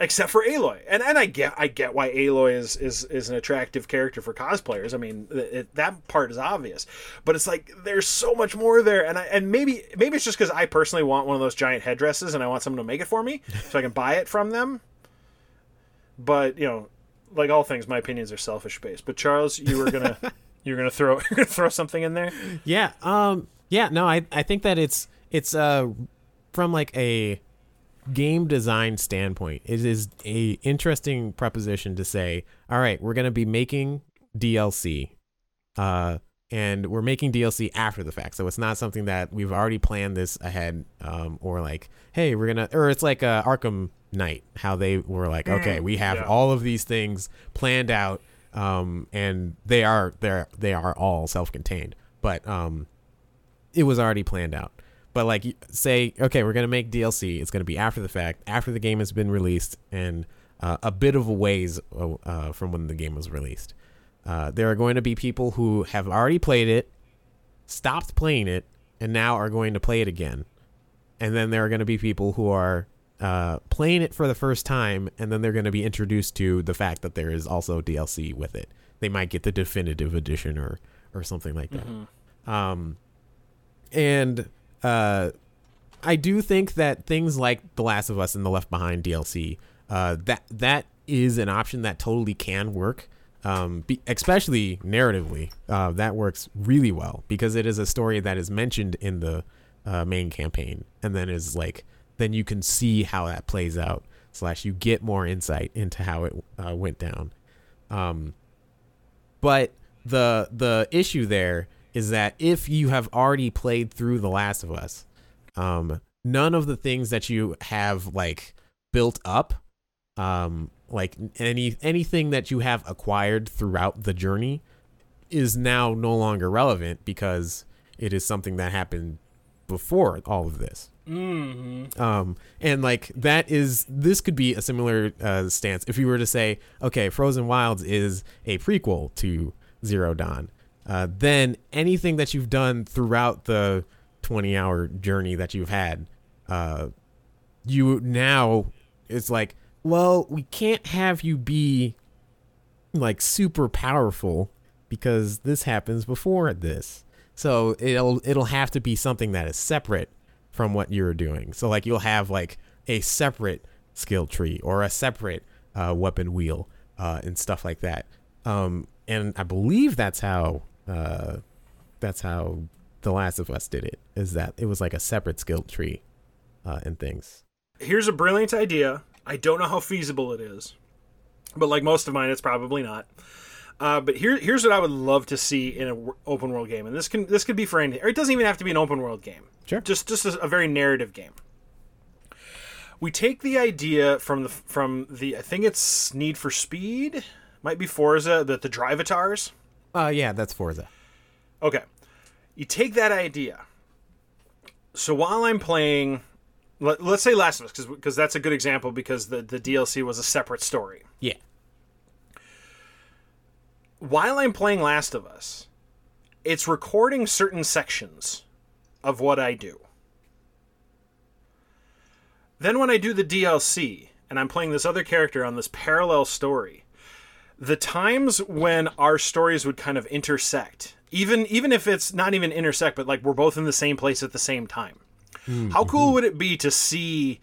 Except for Aloy, and and I get I get why Aloy is is is an attractive character for cosplayers. I mean it, that part is obvious, but it's like there's so much more there, and I and maybe maybe it's just because I personally want one of those giant headdresses, and I want someone to make it for me [LAUGHS] so I can buy it from them but you know, like all things, my opinions are selfish based. But Charles, you were gonna [LAUGHS] you were gonna throw [LAUGHS] you're gonna throw something in there. Yeah. Um. Yeah. No. I. I think that it's it's uh from like a game design standpoint, it is a interesting proposition to say, all right, we're going to be making DLC, uh, and we're making DLC after the fact. So it's not something that we've already planned this ahead, um, or like, hey, we're gonna, or it's like uh, Arkham Knight, how they were like, okay, we have yeah. all of these things planned out, um, and they are they're, they are all self-contained, but um, it was already planned out. But like, say, okay, we're gonna make DLC. It's gonna be after the fact, after the game has been released, and uh, a bit of a ways uh, uh, from when the game was released. Uh, there are going to be people who have already played it, stopped playing it, and now are going to play it again. And then there are going to be people who are uh, playing it for the first time, and then they're going to be introduced to the fact that there is also DLC with it. They might get the definitive edition or or something like that. Um, and uh, I do think that things like The Last of Us and the Left Behind DLC, uh, that that is an option that totally can work. Um, be, especially narratively, uh, that works really well because it is a story that is mentioned in the uh, main campaign, and then is like then you can see how that plays out. Slash, you get more insight into how it uh, went down. Um, but the the issue there is that if you have already played through The Last of Us, um, none of the things that you have like built up, um, like any anything that you have acquired throughout the journey, is now no longer relevant because it is something that happened before all of this. Mm-hmm. Um, and like that is this could be a similar uh, stance if you were to say, okay, Frozen Wilds is a prequel to Zero Dawn. Uh, then anything that you've done throughout the 20 hour journey that you've had, uh, you now it's like, well, we can't have you be like super powerful because this happens before this. So it'll it'll have to be something that is separate from what you're doing. So like you'll have like a separate skill tree or a separate uh, weapon wheel uh, and stuff like that. Um, and I believe that's how uh, that's how The Last of Us did it. Is that it was like a separate skill tree uh, and things. Here's a brilliant idea. I don't know how feasible it is, but like most of mine, it's probably not. Uh, but here, here's what I would love to see in an open world game, and this can this could be for anything, or it doesn't even have to be an open world game. Sure. Just just a, a very narrative game. We take the idea from the from the I think it's Need for Speed, might be Forza, the the Drivatars. Uh, yeah, that's Forza. Okay. You take that idea. So while I'm playing, let, us say Last of Us, because that's a good example because the, the DLC was a separate story. Yeah. While I'm playing Last of Us, it's recording certain sections of what I do. Then when I do the DLC and I'm playing this other character on this parallel story, the times when our stories would kind of intersect, even even if it's not even intersect, but like we're both in the same place at the same time. How cool would it be to see,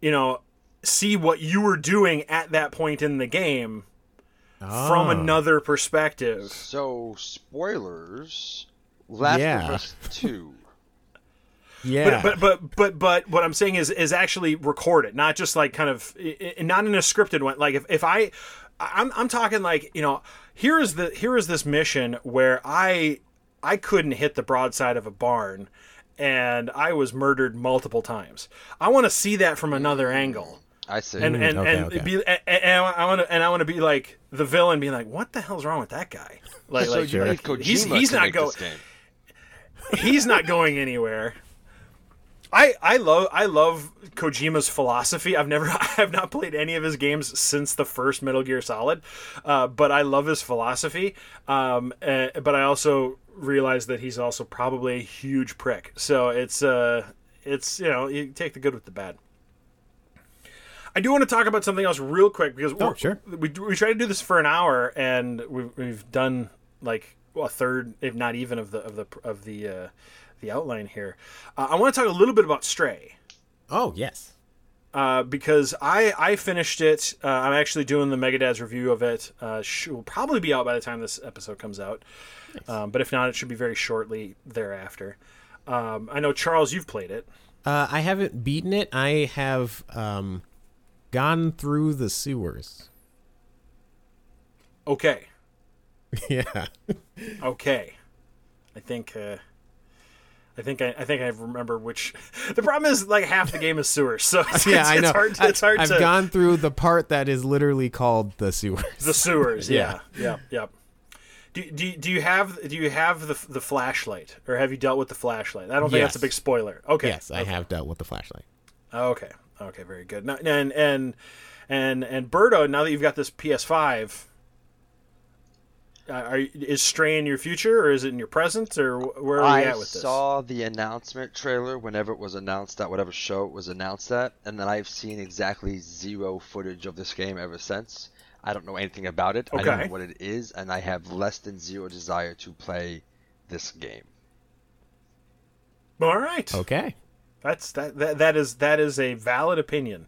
you know, see what you were doing at that point in the game from Ah. another perspective? So spoilers. Last Yeah. of Us Two. Yeah. But, but but but but what I'm saying is is actually record it, not just like kind of i- i- not in a scripted one. Like if, if I I'm I'm talking like you know here is the here is this mission where I I couldn't hit the broadside of a barn and I was murdered multiple times. I want to see that from another angle. I see. And and mm, okay, and okay. be and, and I want to and I want to be like the villain, being like, "What the hell's wrong with that guy?" Like, [LAUGHS] so like you he's- he's not make go- this game. [LAUGHS] he's not going anywhere. I I love I love Kojima's philosophy. I've never [LAUGHS] I have not played any of his games since the first Metal Gear Solid, uh, but I love his philosophy. Um, uh, but I also realize that he's also probably a huge prick. So it's uh it's you know you take the good with the bad. I do want to talk about something else real quick because Oh, sure. we we try to do this for an hour and we've we've done like a third, if not even, of the of the of the uh, the outline here. Uh, I want to talk a little bit about Stray oh yes. uh, because I I finished it. Uh, I'm actually doing the Megadad's review of it. Uh, sh- will probably be out by the time this episode comes out, um, but if not, it should be very shortly thereafter. Um, I know Charles, you've played it. Uh, I haven't beaten it. I have um, gone through the sewers. Okay. [LAUGHS] yeah. Okay. I think. Uh, I think I, I think I remember which. [LAUGHS] The problem is like half the game is sewers, so [LAUGHS] it's, yeah, it's, I know. It's hard. To, it's hard I, have to. gone through the part that is literally called the sewers. The sewers. Yeah. Yeah. Yeah. Yep. Do, do, do you have do you have the the flashlight or have you dealt with the flashlight? I don't think that's a big spoiler. Okay. Yes, I have dealt with the flashlight. Okay. Okay. Very good. Now, and and and and Birdo, now that you've got this PS5, uh, are is Stray in your future or is it in your present or where are we at with this? I saw the announcement trailer whenever it was announced at whatever show it was announced at, and then I've seen exactly zero footage of this game ever since. I don't know anything about it. Okay. I don't know what it is, and I have less than zero desire to play this game. All right. Okay. That's that, that that is that is a valid opinion.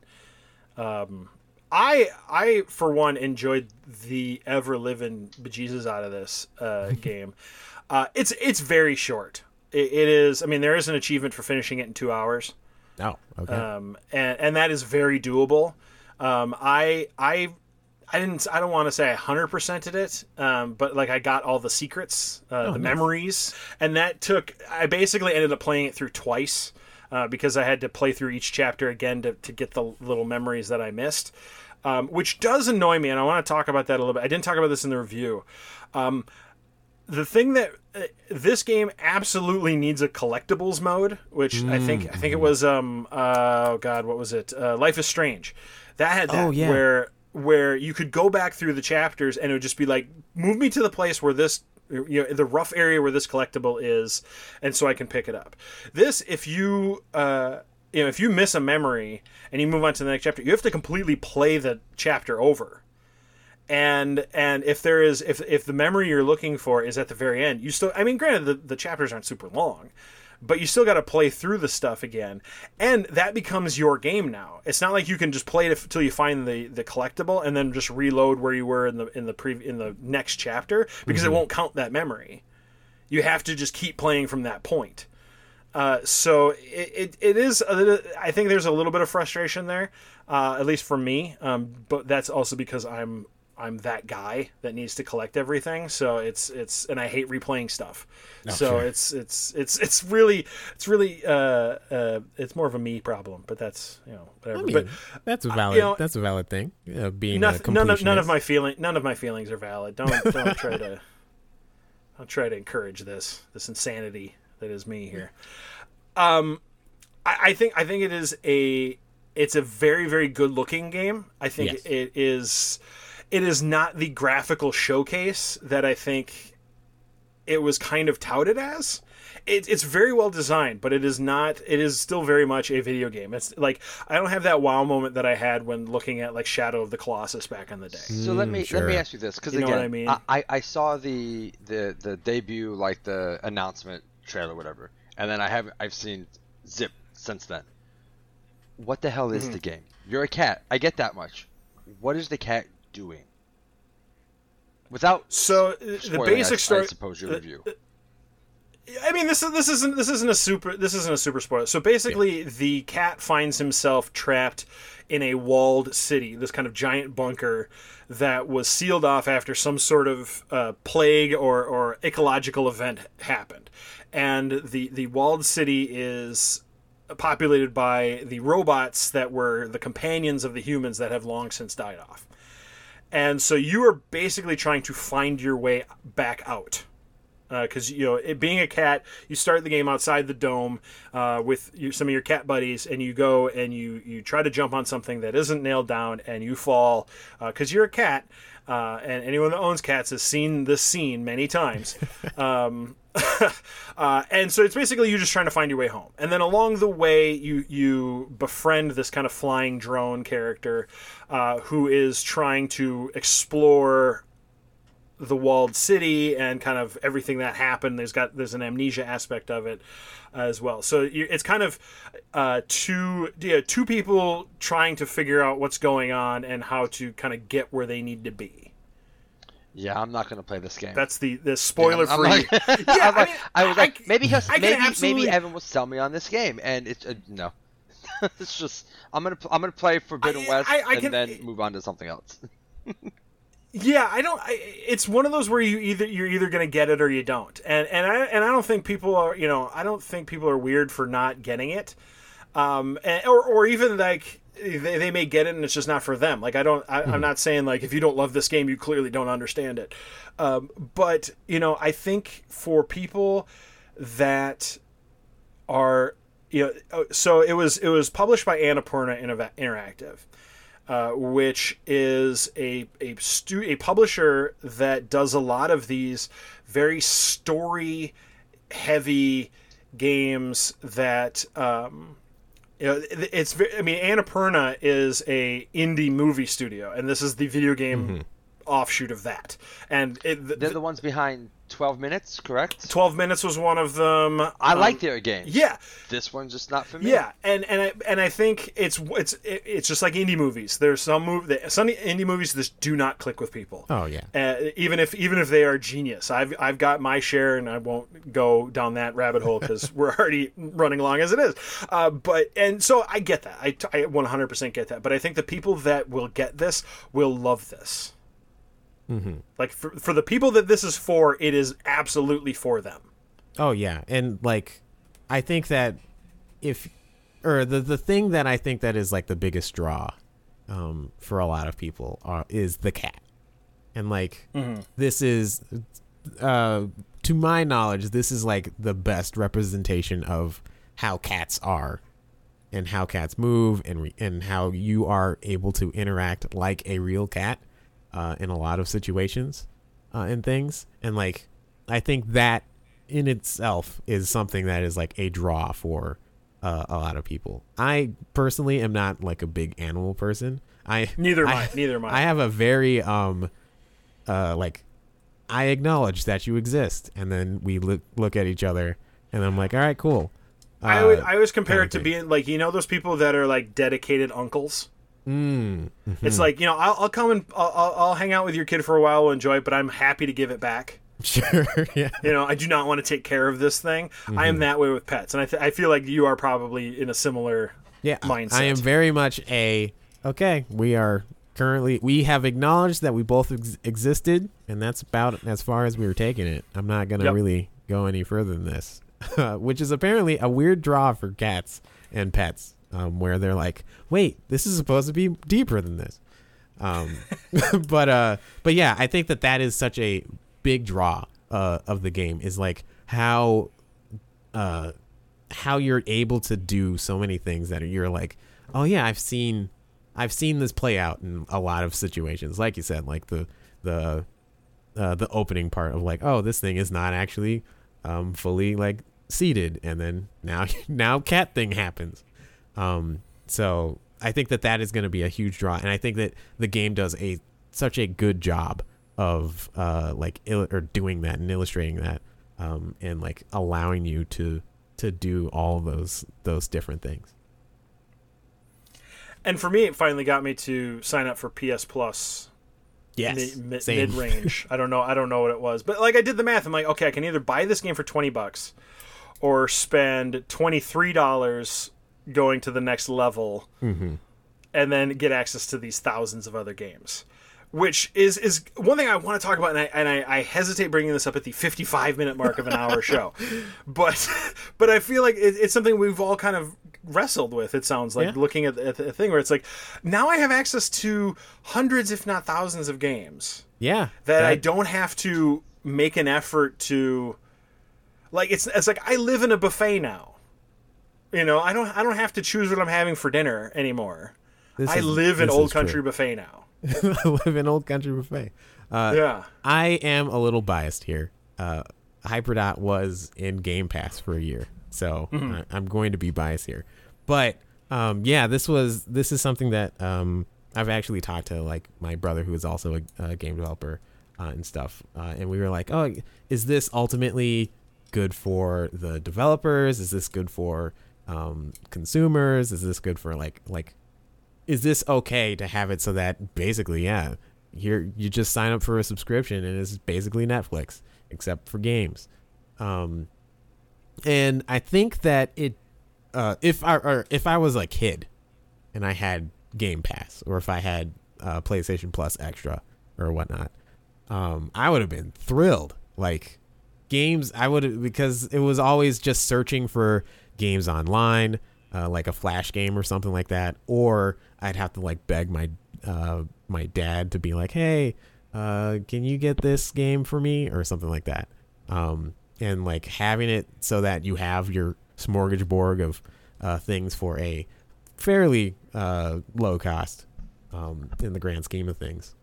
Um, I I for one enjoyed the ever living bejesus out of this uh, [LAUGHS] game. Uh, it's it's very short. It, it is. I mean, there is an achievement for finishing it in two hours, Oh, okay. um, and and that is very doable. Um, I I I didn't. I don't want to say I hundred percented it, um, but like I got all the secrets, uh, the nice. memories, and that took. I basically ended up playing it through twice uh, because I had to play through each chapter again to to get the little memories that I missed, um, which does annoy me, and I want to talk about that a little bit. I didn't talk about this in the review. Um, the thing that uh, this game absolutely needs a collectibles mode, which I think I think it was um uh, oh god what was it uh, Life is Strange, that had that Oh, yeah. where where you could go back through the chapters and it would just be like move me to the place where this you know the rough area where this collectible is, and so I can pick it up. This if you uh you know if you miss a memory and you move on to the next chapter, you have to completely play the chapter over and and if there is if if the memory you're looking for is at the very end you still i mean granted the, the chapters aren't super long but you still got to play through the stuff again. And that becomes your game now. It's not like you can just play it until you find the the collectible and then just reload where you were in the in the pre in the next chapter because it won't count that memory. You have to just keep playing from that point. Uh, so it, it, it is a little, I think there's a little bit of frustration there, uh, at least for me. Um, but that's also because I'm I'm that guy that needs to collect everything. So it's it's and I hate replaying stuff. so sure. it's it's it's it's really it's really uh, uh, it's more of a me problem. But that's you know whatever. I mean, but that's a valid. know, that's a valid thing. Uh, being a nothing, none of none of my feeling none of my feelings are valid. Don't don't try to [LAUGHS] don't try to encourage this this insanity that is me here. Um, I, I think I think it is a it's a very very good looking game. I think Yes. it is it is not the graphical showcase that I think it was kind of touted as. It, it's very well designed, but it is not. It is still very much a video game. It's like I don't have that wow moment that I had when looking at like Shadow of the Colossus back in the day. So let me let me ask you this because You know again, what I mean? I, I saw the the the debut like the announcement trailer whatever, and then I have I've seen Zip since then. What the hell is Mm-hmm. the game? You're a cat. I get that much. What is the cat doing? Without So uh, the basic story. I suppose your review. I mean, this is this isn't this isn't a super this isn't a super spoiler. So basically, the cat finds himself trapped in a walled city, this kind of giant bunker that was sealed off after some sort of uh, plague or, or ecological event happened, and the the walled city is populated by the robots that were the companions of the humans that have long since died off. And so you are basically trying to find your way back out. Because you know it being a cat you start the game outside the dome uh, with your, some of your cat buddies and you go and you you try to jump on something that isn't nailed down and you fall because you're a cat uh, and anyone that owns cats has seen this scene many times. [LAUGHS] Um, [LAUGHS] uh, and so it's basically you just trying to find your way home. And then along the way you you befriend this kind of flying drone character uh, who is trying to explore the walled city and kind of everything that happened. There's got there's an amnesia aspect of it as well. So it's kind of uh, two yeah, two people trying to figure out what's going on and how to kind of get where they need to be. Yeah, I'm not gonna play this game. That's the the spoiler I'm free. [LAUGHS] like- yeah, I, mean, I was like, I- maybe he'll, maybe absolutely- maybe Evan will sell me on this game, and it's uh, no. [LAUGHS] it's just I'm gonna I'm gonna play Forbidden I- West I- I and can- then move on to something else. [LAUGHS] Yeah, I don't. I, it's one of those where you either you're either going to get it or you don't, and and I and I don't think people are. You know, I don't think people are weird for not getting it, um, and, or or even like they, they may get it and it's just not for them. Like I don't. I, I'm not saying like if you don't love this game, you clearly don't understand it. Um, but you know, I think for people that are you know, oh, so it was it was published by Annapurna Interactive uh, which is a a stu- a publisher that does a lot of these very story heavy games that um, you know it's ve- I mean Annapurna is a indie movie studio and this is the video game offshoot of that. And it, They're the ones behind 12 minutes, correct? 12 minutes was one of them I Um, like their games. yeah This one's just not for me. Yeah, and and I and I think it's it's it's just like indie movies. There's some move some indie movies that just do not click with people. Oh yeah. Uh, even if even if they are genius, I've I've got my share, and I won't go down that rabbit hole because [LAUGHS] we're already running along as it is. Uh, but and so I get that. I I 100% get that. But I think the people that will get this will love this. Mm-hmm. Like for for the people that this is for, it is absolutely for them. Oh yeah, and like, I think that if, or the the thing that I think that is like the biggest draw, um, for a lot of people are, is the cat, and like this is, uh, to my knowledge, this is like the best representation of how cats are, and how cats move, and re- and how you are able to interact like a real cat, uh, in a lot of situations, uh, and things, and like, I think that in itself is something that is like a draw for uh, a lot of people. I personally am not like a big animal person. I Neither am I, I. Neither am I. [LAUGHS] I have a very um uh like I acknowledge that you exist and then we look look at each other and I'm like, "All right, cool." Uh, I always, I always compare it to being like you know those people that are like dedicated uncles. Mm, It's like you know I'll, I'll come and I'll, I'll, I'll hang out with your kid for a while, we'll enjoy it, but I'm happy to give it back. [LAUGHS] sure. yeah. You know I do not want to take care of this thing. I Mm-hmm. am that way with pets, and I th- I feel like you are probably in a similar. Yeah, mindset. I am very much a okay. We are currently we have acknowledged that we both ex- existed, and that's about as far as we were taking it. I'm not gonna Yep. really go any further than this, [LAUGHS] which is apparently a weird draw for cats and pets, um, where they're like, wait, this is supposed to be deeper than this. Um, [LAUGHS] but uh, but yeah, I think that that is such a big draw uh, of the game is like how uh how you're able to do so many things that you're like, oh yeah, I've seen, I've seen this play out in a lot of situations. Like you said, like the the uh, the opening part of like, oh, this thing is not actually um, fully like seated, and then now [LAUGHS] now cat thing happens. Um, so I think that that is going to be a huge draw, and I think that the game does a such a good job of uh, like il- or doing that and illustrating that, um, and like allowing you to to do all those those different things. And for me, it finally got me to sign up for PS Plus Yes, mid same. range. [LAUGHS] I don't know. I don't know what it was, but like I did the math. I'm like, okay, I can either buy this game for twenty bucks, or spend twenty three dollars going to the next level, Mm-hmm. and then get access to these thousands of other games. Which is is one thing I want to talk about, and I and I, I hesitate bringing this up at the 55 minute mark of an hour [LAUGHS] show, but [LAUGHS] but I feel like it, it's something we've all kind of wrestled with. It sounds like Yeah. looking at the, at the thing where it's like now I have access to hundreds, if not thousands, of games Yeah, that, I don't have to make an effort to like it's it's like I live in a buffet now. You know, I don't I don't have to choose what I'm having for dinner anymore. This I is- live in old is true. country buffet now. [LAUGHS] I live in old country buffet. Uh, yeah. I am a little biased here. Uh, Hyperdot was in Game Pass for a year, so I, I'm going to be biased here. But um, yeah, this was this is something that um, I've actually talked to like my brother, who is also a, a game developer uh, and stuff, uh, and we were like, oh, is this ultimately good for the developers? Is this good for um, consumers? Is this good for like like is this okay to have it so that basically, yeah, here you just sign up for a subscription and it's basically Netflix except for games. Um, and I think that it, uh, if I or if I was a kid, and I had Game Pass, or if I had uh, PlayStation Plus Extra or whatnot, um, I would have been thrilled. Like games, I would because it was always just searching for games online, uh, like a flash game or something like that, or I'd have to like beg my uh, my dad to be like, hey, uh, can you get this game for me or something like that. Um, and like having it so that you have your smorgasbord of uh, things for a fairly uh, low cost um, in the grand scheme of things.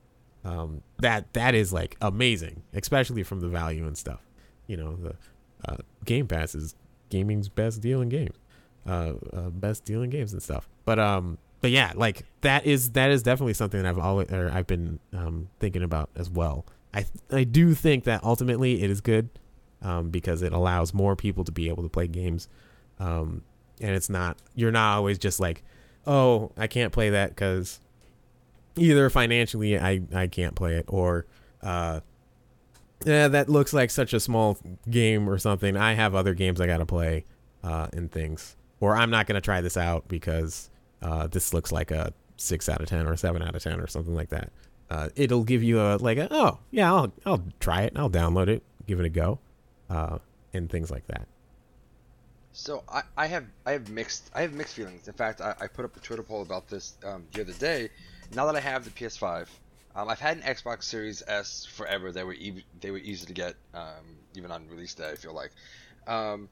Um, that that is like amazing, especially from the value and stuff. You know, the uh, Game Pass is gaming's best deal in games, uh, uh, best deal in games and stuff. But um, but yeah, like that is that is definitely something that I've always or I've been um, thinking about as well. I I do think that ultimately it is good um, because it allows more people to be able to play games, um, and it's not you're not always just like, oh, I can't play that because either financially I I can't play it or uh, yeah that looks like such a small game or something. I have other games I gotta play uh, and things, or I'm not gonna try this out because uh, this looks like a six out of ten or seven out of ten or something like that. Uh, it'll give you a like a, oh yeah I'll I'll try it I'll download it give it a go, uh, and things like that. So I, I have I have mixed I have mixed feelings. In fact, I, I put up a Twitter poll about this um, the other day. Now that I have the PS5, um, I've had an Xbox Series S forever. They were e- they were easy to get, um, even on release day. I feel like, um,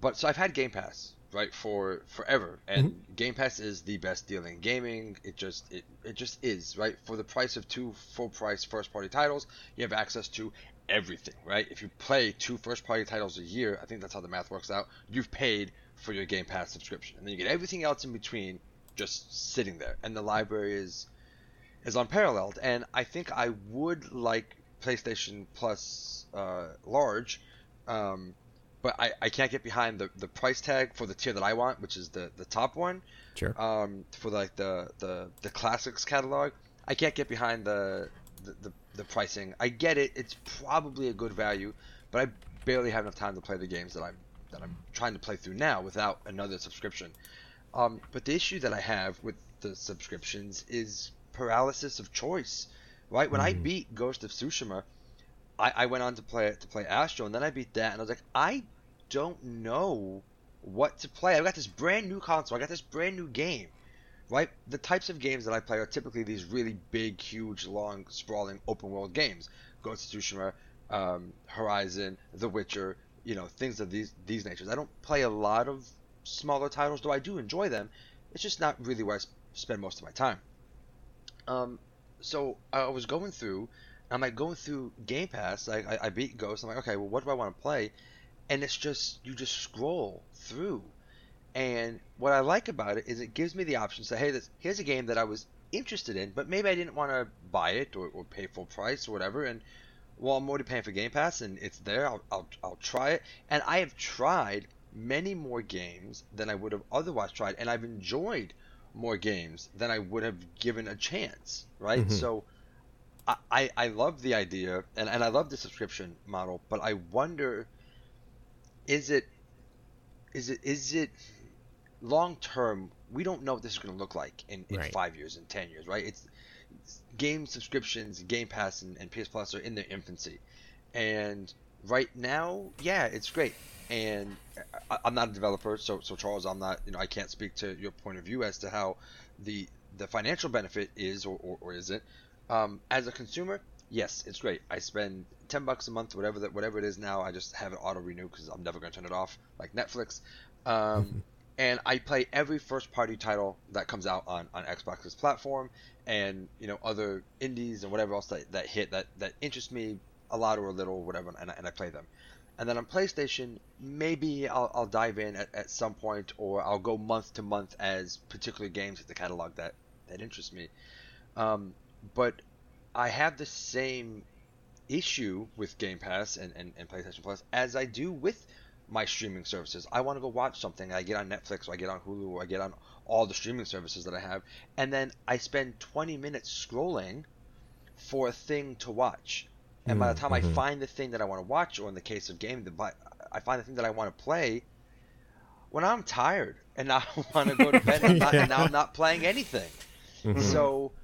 but so I've had Game Pass right for forever and mm-hmm. game pass is the best deal in gaming it just it, it just is right for the price of two full price first party titles you have access to everything right if you play two first party titles a year i think that's how the math works out you've paid for your game pass subscription and then you get everything else in between just sitting there and the library is is unparalleled and i think i would like playstation plus uh, large um, but I, I can't get behind the, the price tag for the tier that I want, which is the, the top one. Sure. Um, for like the, the, the classics catalog, I can't get behind the, the, the, the pricing. I get it; it's probably a good value, but I barely have enough time to play the games that I'm that I'm trying to play through now without another subscription. Um, but the issue that I have with the subscriptions is paralysis of choice. Right when mm. I beat Ghost of Tsushima, I, I went on to play to play Astro, and then I beat that, and I was like, I don't know what to play. I've got this brand new console. I got this brand new game. Right? The types of games that I play are typically these really big, huge, long, sprawling, open world games. Ghost of Tsushima, um, Horizon, The Witcher, you know, things of these these natures. I don't play a lot of smaller titles, though I do enjoy them. It's just not really where I sp- spend most of my time. Um, so I was going through, I'm like going through Game Pass. Like I, I beat Ghost. I'm like, okay, well, what do I want to play? and it's just you just scroll through and what i like about it is it gives me the option to say hey this, here's a game that i was interested in but maybe i didn't want to buy it or, or pay full price or whatever and well i'm already paying for game pass and it's there I'll, I'll, I'll try it and i have tried many more games than i would have otherwise tried and i've enjoyed more games than i would have given a chance right mm-hmm. so I, I love the idea and, and I love the subscription model, but I wonder is it is it is it long term we don't know what this is going to look like in, in right. five years and ten years right it's, it's game subscriptions game pass and, and ps plus are in their infancy and right now yeah it's great and I, am not a developer so so charles i'm not you know i can't speak to your point of view as to how the the financial benefit is or, or, or isn't um, as a consumer yes, it's great. I spend ten bucks a month, whatever that whatever it is now. I just have it auto renew because I'm never going to turn it off, like Netflix. Um, mm-hmm. and I play every first party title that comes out on on Xbox's platform, and you know other indies and whatever else that, that hit that that interest me a lot or a little, whatever, and I, and I play them. And then on PlayStation, maybe I'll, I'll dive in at, at some point, or I'll go month to month as particular games hit the catalog that that interest me. Um, but I have the same issue with Game Pass and, and, and PlayStation Plus as I do with my streaming services. I want to go watch something. I get on Netflix, or I get on Hulu, or I get on all the streaming services that I have, and then I spend 20 minutes scrolling for a thing to watch. And by the mm, time I find the thing that I want to watch, or in the case of game, the I find the thing that I want to play, when I'm tired and [LAUGHS] I want to go to bed and, [LAUGHS] not, and now I'm not playing anything. Mm-hmm. So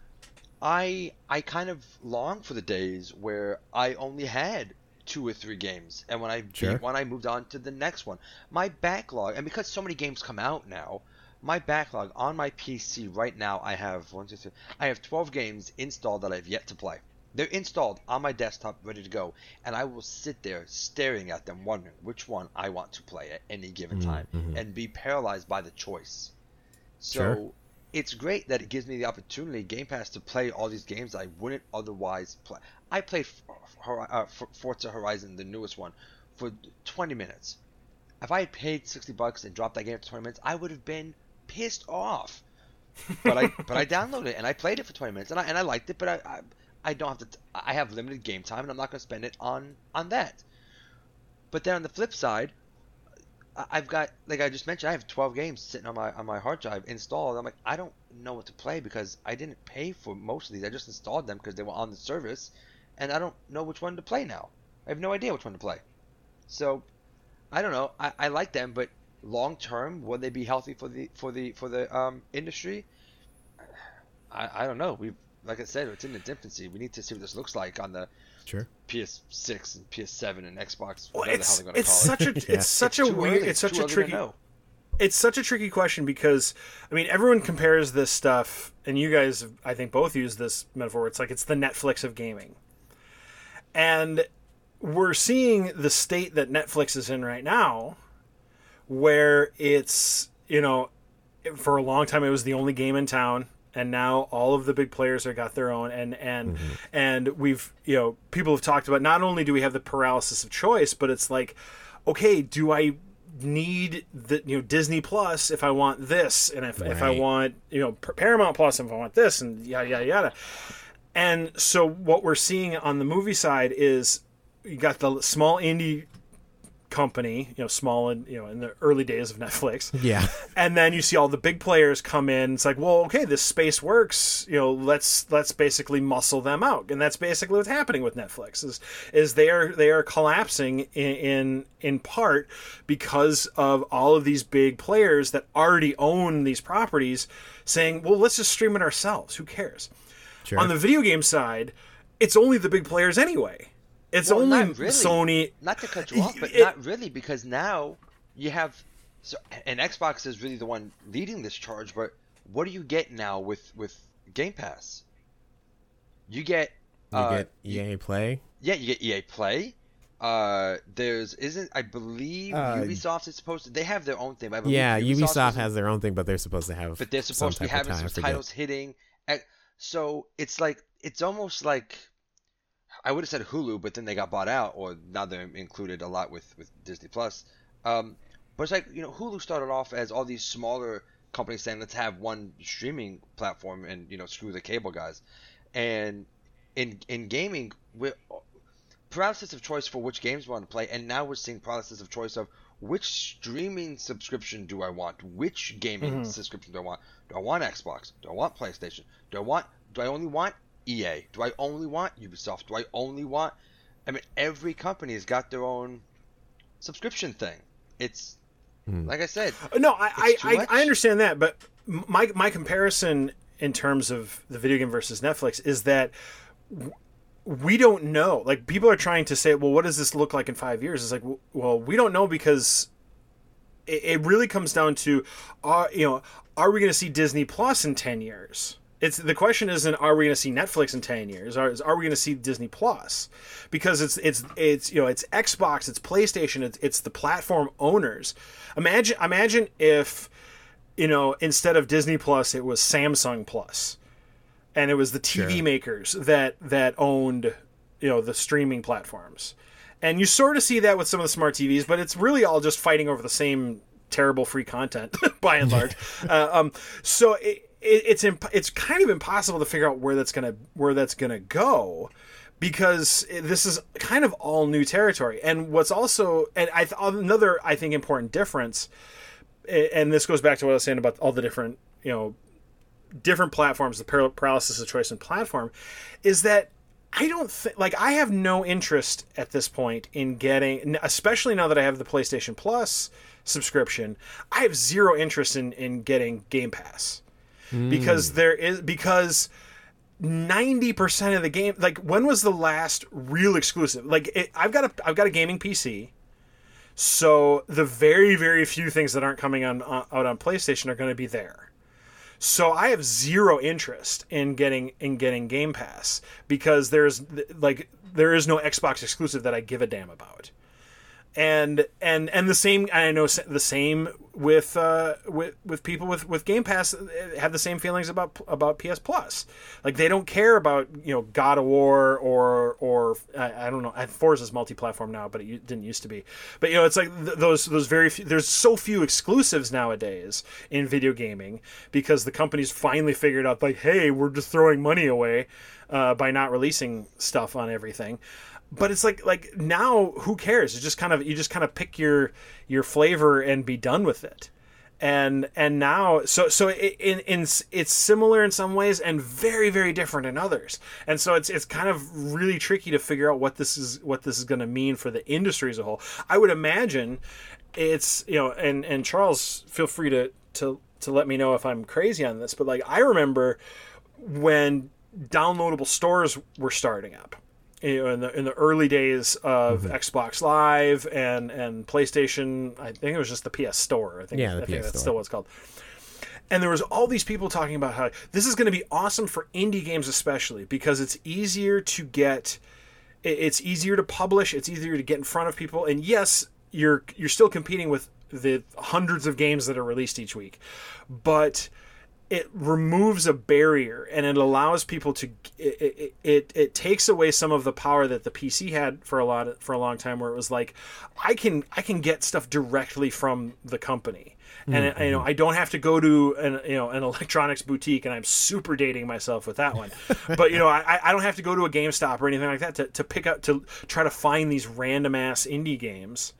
I I kind of long for the days where I only had two or three games, and when I Sure. beat one, I moved on to the next one. My backlog, and because so many games come out now, my backlog on my PC right now, I have one, two, three, I have 12 games installed that I've yet to play. They're installed on my desktop, ready to go, and I will sit there staring at them, wondering which one I want to play at any given time, and be paralyzed by the choice. So Sure. it's great that it gives me the opportunity, Game Pass, to play all these games I wouldn't otherwise play. I played uh, Forza Horizon, the newest one, for 20 minutes. If I had paid 60 bucks and dropped that game for 20 minutes, I would have been pissed off. But I but I [LAUGHS] downloaded it and I played it for 20 minutes and I and I liked it, but I I, I don't have to. T- I have limited game time and I'm not going to spend it on on that. But then on the flip side, I've got like I just mentioned, I have 12 games sitting on my on my hard drive installed. I'm like, I don't know what to play because I didn't pay for most of these. I just installed them because they were on the service, and I don't know which one to play now. I have no idea which one to play. So, I don't know. I, I like them, but long term, will they be healthy for the for the for the um, industry? I, I don't know. We like I said, it's in its infancy. We need to see what this looks like on the Sure. PS6 and PS7 and Xbox. Well, it's the hell they're going to it's call it. such a [LAUGHS] Yeah. it's such It's a weird early. it's such too a tricky it's such a tricky question because I mean everyone compares this stuff, and you guys I think both use this metaphor. It's like it's the Netflix of gaming, and we're seeing the state that Netflix is in right now, where it's you know for a long time it was the only game in town and now all of the big players have got their own and and mm-hmm. and we've you know people have talked about not only do we have the paralysis of choice but it's like okay do i need the you know disney plus if i want this and if, if i want you know paramount plus if i want this and yada yada yada. And so what we're seeing on the movie side is you got the small indie company you know small and you know in the early days of [LAUGHS] netflix. Yeah. and then you see all the big players come in. It's like well okay this space works. You know let's let's basically muscle them out. And that's basically what's happening with netflix is is they are they are collapsing in in, in part because of all of these big players that already own these properties saying well let's just stream it ourselves. Who cares? Sure. on the video game side it's only the big players anyway it's Well, only not really. sony Not to cut you off, but It- not really because now you have, so, and Xbox is really the one leading this charge. But what do you get now with with Game Pass? You get, you uh, get EA Play. yeah, you get EA Play. Uh, there's isn't I believe Uh, Ubisoft is supposed to. They have their own thing. But I believe Yeah, Ubisoft is- has their own thing, but they're supposed to have. but they're some supposed to be type having tie- I some titles hitting. At, so it's like it's almost like I would have said Hulu, but then they got bought out, or now they're included a lot with with Disney Plus. Um, but it's like you know Hulu started off as all these smaller companies saying let's have one streaming platform and you know screw the cable guys, and in in gaming we're paralysis of choice for which games we want to play, and now we're seeing paralysis of choice of which streaming subscription do I want? Which gaming subscription do I want? Do I want Xbox? Do I want PlayStation? Do I want? Do I only want EA? Do I only want Ubisoft? Do I only want? I mean, every company has got their own subscription thing. It's hmm. like I said, uh, No, I I, I. I understand that, but my my comparison in terms of the video game versus Netflix is that w- we don't know. Like people are trying to say, well, what does this look like in five years? It's like, well, we don't know because it, it really comes down to, are you know, are we going to see Disney Plus in ten years? It's the question isn't are we going to see Netflix in ten years? Are, are we going to see Disney Plus? Because it's it's it's you know it's Xbox, it's PlayStation, it's it's the platform owners. Imagine imagine if you know instead of Disney Plus, it was Samsung Plus, and it was the TV Sure. makers that that owned you know the streaming platforms. And you sort of see that with some of the smart TVs, but it's really all just fighting over the same terrible free content [LAUGHS] by and large. uh, um, so it, it, it's imp- it's kind of impossible to figure out where that's gonna where that's gonna go because this is kind of all new territory. And what's also and I th- another I think important difference, and this goes back to what I was saying about all the different you know different platforms, the par- paralysis of choice and platform, is that I don't think like I have no interest at this point in getting, especially now that I have the PlayStation Plus subscription. I have zero interest in in getting Game Pass because there is because. 90% of the game like when was the last real exclusive like it, i've got a i've got a gaming pc so the very very few things that aren't coming on uh, out on playstation are going to be there so I have zero interest in getting in getting Game Pass because there's like there is no Xbox exclusive that I give a damn about. And and and the same I know the same with uh, with with people with with Game Pass have the same feelings about about PS Plus. Like they don't care about you know God of War or or I, I don't know. Forza's multi-platform now, but it didn't used to be. But you know, it's like th- those those very few, there's so few exclusives nowadays in video gaming because the companies finally figured out like, hey, we're just throwing money away uh, by not releasing stuff on everything but it's like like now who cares? It's just kind of you just kind of pick your your flavor and be done with it. And and now so so it, in in it's similar in some ways and very very different in others. And so it's it's kind of really tricky to figure out what this is what this is going to mean for the industry as a whole. I would imagine it's you know and and charles feel free to to to let me know if i'm crazy on this but like i remember when downloadable stores were starting up you know, in the in the early days of mm-hmm. Xbox Live and and PlayStation. I think it was just the PS Store. I think, yeah, the I PS think that's Store. still what it's called. And there was all these people talking about how this is going to be awesome for indie games, especially because it's easier to get, it's easier to publish, it's easier to get in front of people, and yes, you're you're still competing with the hundreds of games that are released each week, but it removes a barrier and it allows people to it, it, it, it takes away some of the power that the PC had for a lot of, for a long time where it was like I can I can get stuff directly from the company and mm-hmm. you know I don't have to go to an you know an [LAUGHS] electronics boutique and I'm super dating myself with that one [LAUGHS] but you know I, I don't have to go to a GameStop or anything like that to, to pick up to try to find these random ass indie games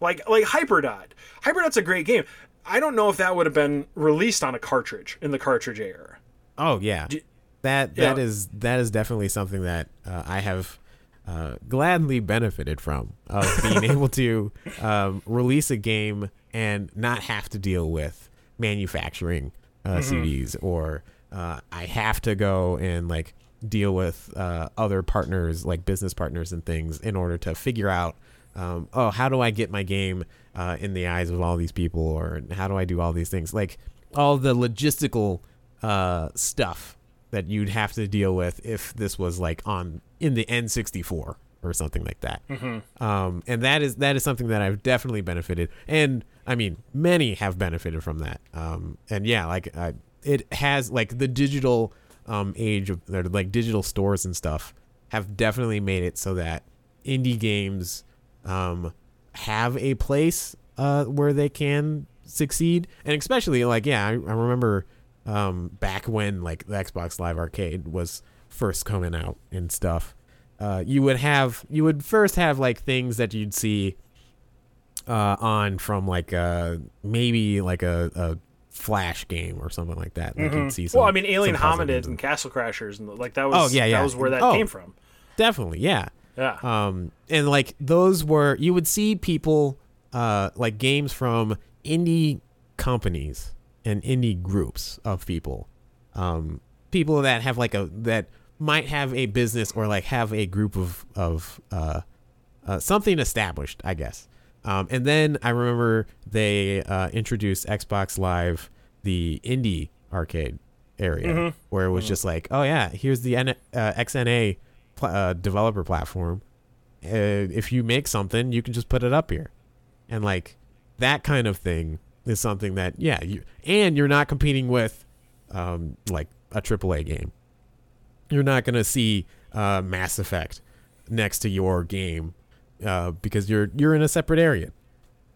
like like Hyperdot. Hyperdot's a great game. I don't know if that would have been released on a cartridge in the cartridge era. Oh yeah, you, that that yeah. is that is definitely something that uh, I have uh, gladly benefited from of [LAUGHS] being able to um, release a game and not have to deal with manufacturing uh, mm-hmm. CDs or uh, I have to go and like deal with uh, other partners like business partners and things in order to figure out um, oh how do I get my game uh, in the eyes of all these people, or how do I do all these things? Like all the logistical uh, stuff that you'd have to deal with if this was like on in the N64 or something like that. Mm-hmm. Um, and that is that is something that I've definitely benefited, and I mean many have benefited from that. Um, and yeah, like uh, it has like the digital um, age of like digital stores and stuff have definitely made it so that indie games um, have a place uh, where they can succeed, and especially like yeah, I, I remember um, back when like the Xbox Live Arcade was first coming out and stuff. Uh, you would have you would first have like things that you'd see uh, on from like uh maybe like a, a flash game or something like that. Like mm-hmm. some, well, I mean, Alien Hominid and Castle Crashers and like that was oh yeah, yeah. that was where that oh, came from. Definitely, yeah. Yeah. Um, and like those were you would see people uh like games from indie companies and indie groups of people, um, people that have like a that might have a business or like have a group of of uh, uh something established, I guess. Um, and then I remember they uh, introduced Xbox Live, the indie arcade area, mm-hmm. where it was mm-hmm. just like, oh yeah, here's the N- uh, XNA pl- uh, developer platform. Uh, if you make something, you can just put it up here, and like that kind of thing is something that yeah, you and you're not competing with um, like a AAA game. You're not gonna see uh, Mass Effect next to your game uh, because you're you're in a separate area.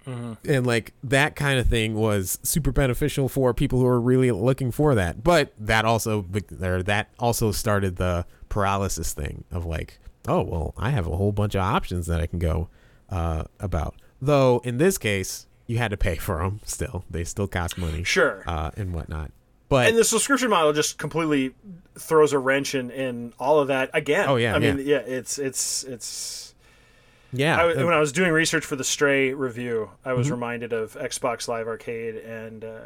Mm-hmm. And like that kind of thing was super beneficial for people who are really looking for that. But that also there that also started the paralysis thing of like, oh well, I have a whole bunch of options that I can go uh, about. Though in this case, you had to pay for them. Still, they still cost money. Sure. Uh, and whatnot. but and the subscription model just completely throws a wrench in, in all of that again. Oh, yeah, I mean, yeah, it's it's it's. yeah, I, uh, when I was doing research for the Stray review, I Mm-hmm. was reminded of Xbox Live Arcade and uh,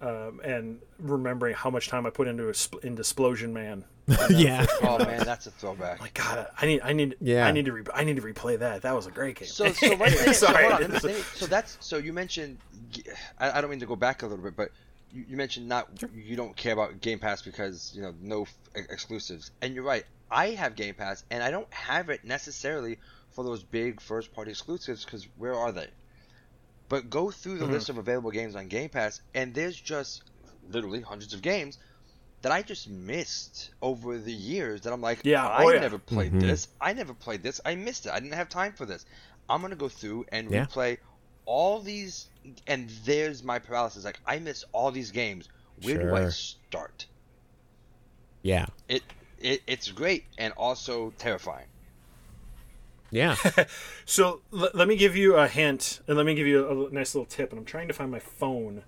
um, and remembering how much time I put into a, sp- into Splosion Man. [LAUGHS] yeah. Oh man, that's a throwback. Like God, I need I need Yeah. I need to re- I need to replay that. That was a great game. So, so, let's say, so, on, let me- let me- so that's so you mentioned. I, I don't mean to go back a little bit, but you, you mentioned not you don't care about Game Pass because you know no f- exclusives, and you're right. I have Game Pass, and I don't have it necessarily for those big first party exclusives because where are they? But go through the Mm-hmm. list of available games on Game Pass, and there's just literally hundreds of games that I just missed over the years that I'm like, Yeah, I oh, yeah. never played Mhm. this. I never played this. I missed it. I didn't have time for this. I'm gonna go through and Yeah. replay all these, and there's my paralysis. Like I miss all these games. Where do I start? Yeah. It, it it's great and also terrifying. Yeah. [LAUGHS] So l- let me give you a hint, and let me give you a, a nice little tip. And I'm trying to find my phone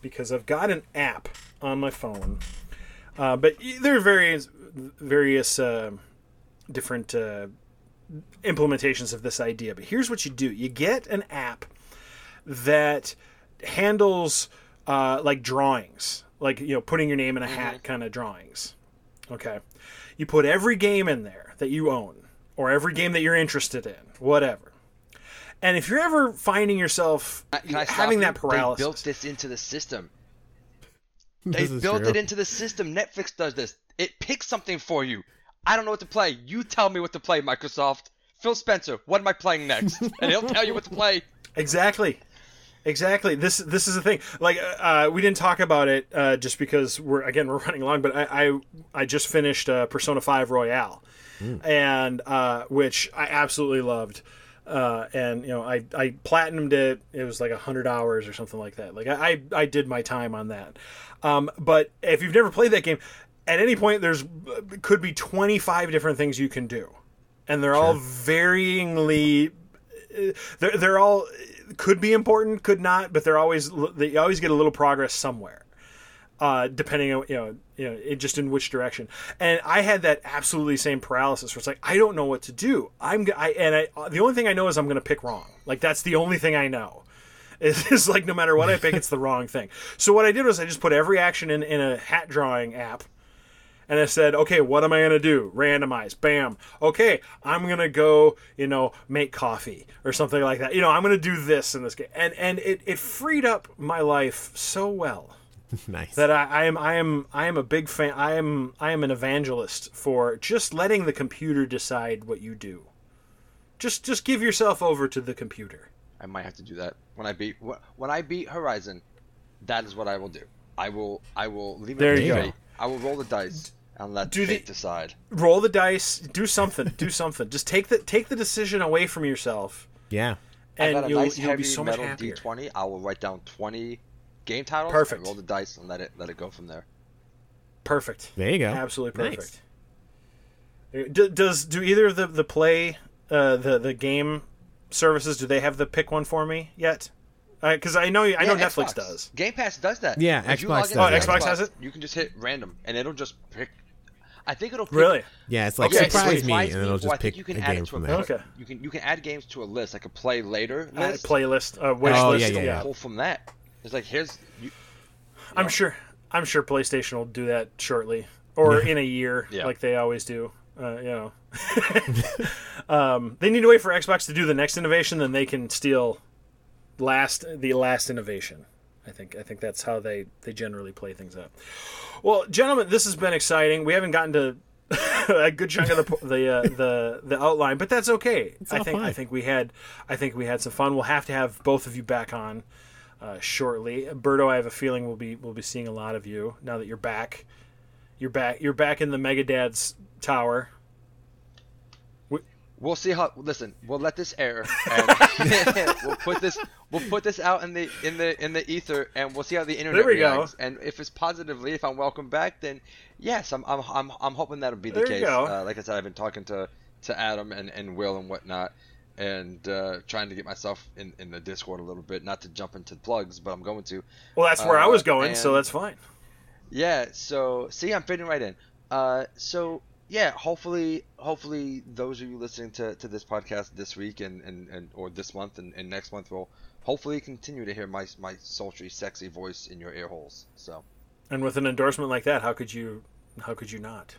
because I've got an app on my phone, uh, but there are various various uh, different uh, implementations of this idea. But here's what you do: you get an app that handles uh, like drawings, like you know, putting your name in a hat kind of drawings. Okay, you put every game in there that you own or every game that you're interested in, whatever. And if you're ever finding yourself I having you? that paralysis, They built this into the system. [LAUGHS] They built true. it into the system. Netflix does this. It picks something for you. I don't know what to play. You tell me what to play, Microsoft. Phil Spencer, what am I playing next? And he'll tell you what to play. [LAUGHS] exactly, exactly. This this is the thing. Like uh, we didn't talk about it uh, just because we're again we're [LAUGHS] running long. But I I, I just finished uh, Persona Five Royal, and uh, which I absolutely loved. Uh, and you know, I I platinumed it. It was like hundred hours or something like that. Like I I, I did my time on that. Um, but if you've never played that game, at any point there's could be twenty five different things you can do, and they're all varyingly they're they're all could be important, could not, but they're always they always get a little progress somewhere, uh, depending on you know you know it, just in which direction. And I had that absolutely same paralysis where it's like I don't know what to do. I'm I and I the only thing I know is I'm going to pick wrong. Like that's the only thing I know. [LAUGHS] It's like no matter what I pick, it's the wrong thing. So what I did was I just put every action in in a hat drawing app and I said, okay, what am I going to do? Randomize. Bam. Okay, I'm going to go, you know, make coffee or something like that. You know, I'm going to do this in this game. And and it, it freed up my life so well [LAUGHS] nice. that I, I am I am I am a big fan. I am I am an evangelist for just letting the computer decide what you do. Just just give yourself over to the computer. I might have to do that when I beat when I beat Horizon. That is what I will do. I will I will leave it There to you go. I will roll the dice and let Do fate the- decide. Roll the dice, do something, do [LAUGHS] something. Just take the take the decision away from yourself yeah. I and got a you'll, nice you'll heavy be so much metal happier. D20. I will write down 20 game titles. Perfect. Roll the dice and let it let it go from there. Perfect. There you go. Absolutely Nice. perfect. Does do either of the the play uh, the the game services do they have the pick one for me yet? Because I know I know Yeah, Netflix Xbox. does. Game Pass does that. Yeah, If you Xbox does Oh, that. Xbox has it? You can just hit random and it'll just pick. I think it'll pick, Really? Yeah, it's like Okay, surprise so me, surprise and it'll or I just think pick you can a add game it to from a there. Okay. You can you can add games to a list, like a play later list. playlist, uh, wish Oh, list. yeah, yeah, yeah. Pull from that. It's like here's you, I'm sure. I'm sure PlayStation will do that shortly, or in a year, [LAUGHS] Yeah. like they always do. Uh, you know, [LAUGHS] um, they need to wait for Xbox to do the next innovation, then they can steal last the last innovation. I think I think that's how they they generally play things out. Well, gentlemen, this has been exciting. We haven't gotten to [LAUGHS] a good chunk of the the uh, the the outline, but that's okay. I all think I think we had I think we had some fun. We'll have to have both of you back on uh, shortly. Birdo, I have a feeling we'll be we'll be seeing a lot of you now that you're back. You're back. You're back in the Megadad's tower. We'll see how. Listen, we'll let this air, and [LAUGHS] [LAUGHS] we'll put this. We'll put this out in the in the in the ether, and we'll see how the internet There we go. reacts. And if it's positively, if I'm welcome back, then yes, I'm I'm I'm, I'm hoping that'll be the There case. Uh, like I said, I've been talking to to Adam and, and Will and whatnot, and uh, trying to get myself in in the Discord a little bit. Not to jump into the plugs, but I'm going to. Well, that's where I Uh, was going, so that's fine. Yeah. So see, I'm fitting right in. Uh, so yeah, hopefully, hopefully those of you listening to, to this podcast this week and, and, and or this month and, and next month will hopefully continue to hear my my sultry, sexy voice in your ear holes. So. And with an endorsement like that, how could you how could you not?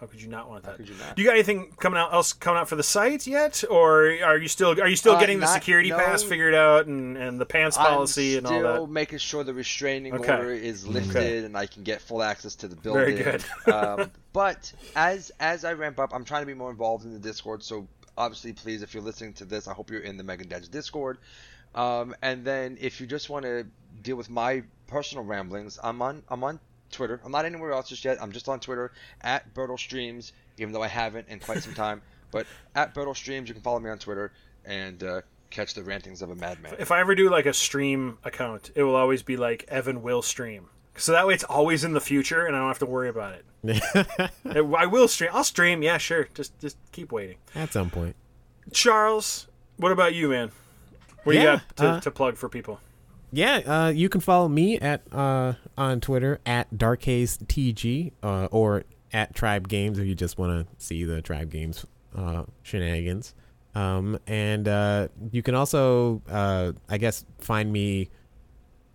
How could you not want that? could you not? Do you got anything coming out else coming out for the site yet, or are you still are you still Uh, getting the security no. pass figured out and, and the pants policy I'm and all still that? making sure the restraining Okay. order is lifted and I can get full access to the building. Very building. good. um, but as as I ramp up, I'm trying to be more involved in the Discord. So obviously, please, if you're listening to this, I hope you're in the Megadads Discord. Um, and then if you just want to deal with my personal ramblings, I'm on I'm on Twitter. I'm not anywhere else just yet. I'm just on Twitter at Bertle Streams, even though I haven't in quite some time. [LAUGHS] But at Bertle Streams, you can follow me on Twitter and uh, catch the rantings of a madman. If I ever do like a stream account, it will always be like Evan will stream. So that way it's always in the future and I don't have to worry about it. [LAUGHS] I will stream. I'll stream. Yeah, sure. Just just keep waiting. At some point. Charles, what about you, man? What do Yeah, you got to, uh, to plug for people? Yeah, uh, you can follow me at uh, on Twitter at DarkHazeTG uh, or at Tribe Games if you just want to see the Tribe Games uh, shenanigans. Um, and uh, you can also, uh, I guess, find me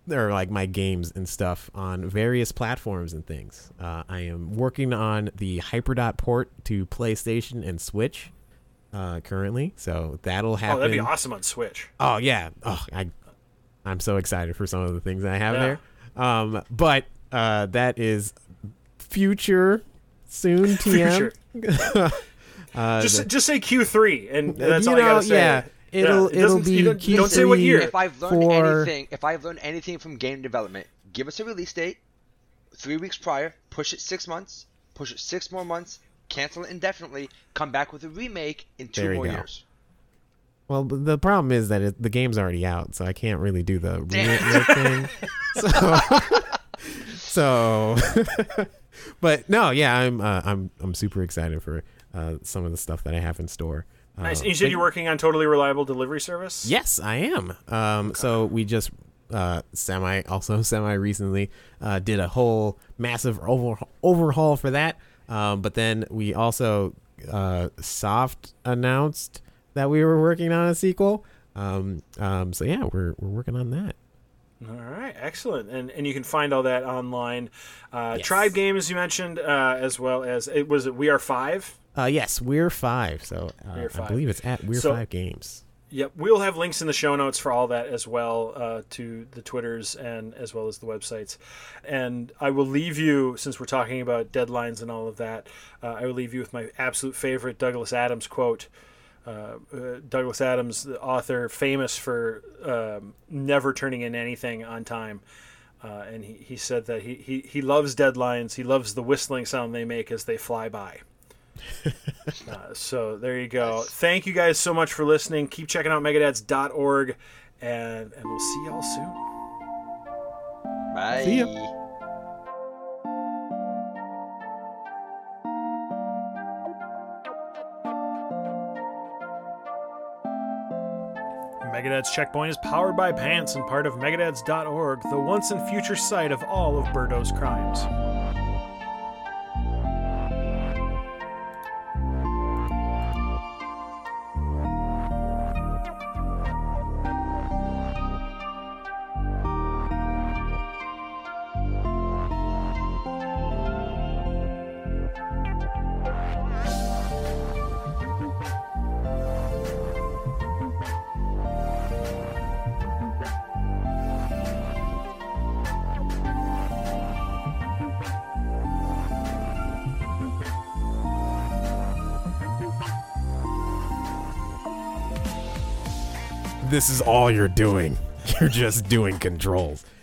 or like my games and stuff on various platforms and things. Uh, I am working on the Hyperdot port to PlayStation and Switch uh, currently, so that'll happen. Oh, that'd be awesome on Switch. Oh yeah. Oh, I I'm so excited for some of the things I have Yeah. there. Um, but uh, that is future soon [LAUGHS] TM. Future. [LAUGHS] uh, Just the- just say Q3 and that's you all you know, gotta say. yeah, it'll it it'll be don't, Q3 don't say what year. If I've learned for- anything, if I've learned anything from game development, give us a release date, three weeks prior, push it six months, push it six more months, cancel it indefinitely, come back with a remake in two more go. years. Well, the problem is that it, the game's already out, so I can't really do the remake thing. [LAUGHS] So, [LAUGHS] so [LAUGHS] but no, yeah, I'm uh, I'm I'm super excited for uh, some of the stuff that I have in store. Uh, Nice. And you said but- you're working on totally reliable delivery service. Yes, I am. Um, So we just uh, semi, also semi recently uh, did a whole massive over, overhaul for that. Um, but then we also uh, soft announced that we were working on a sequel. Um, um, so yeah, we're we're working on that. All right, excellent, and and you can find all that online. Uh, Yes. Tribe Games you mentioned, uh, as well as it was it We Are Five. Uh, yes, we're five. So uh, We're I believe it's at we're So- five games. Yep, we'll have links in the show notes for all that as well uh, to the Twitters and as well as the websites. And I will leave you, since we're talking about deadlines and all of that, uh, I will leave you with my absolute favorite Douglas Adams quote. Uh, uh, Douglas Adams, the author, famous for um, never turning in anything on time. Uh, and he, he said that he, he, he loves deadlines. He loves the whistling sound they make as they fly by. Uh, so there you go. Thank you guys so much for listening. Keep checking out megadads.org and and we'll see y'all soon. Bye. See ya. Megadad's Checkpoint is powered by Pants and part of megadads.org, the once and future site of all of Birdo's crimes. This is all you're doing. [LAUGHS] You're just doing controls.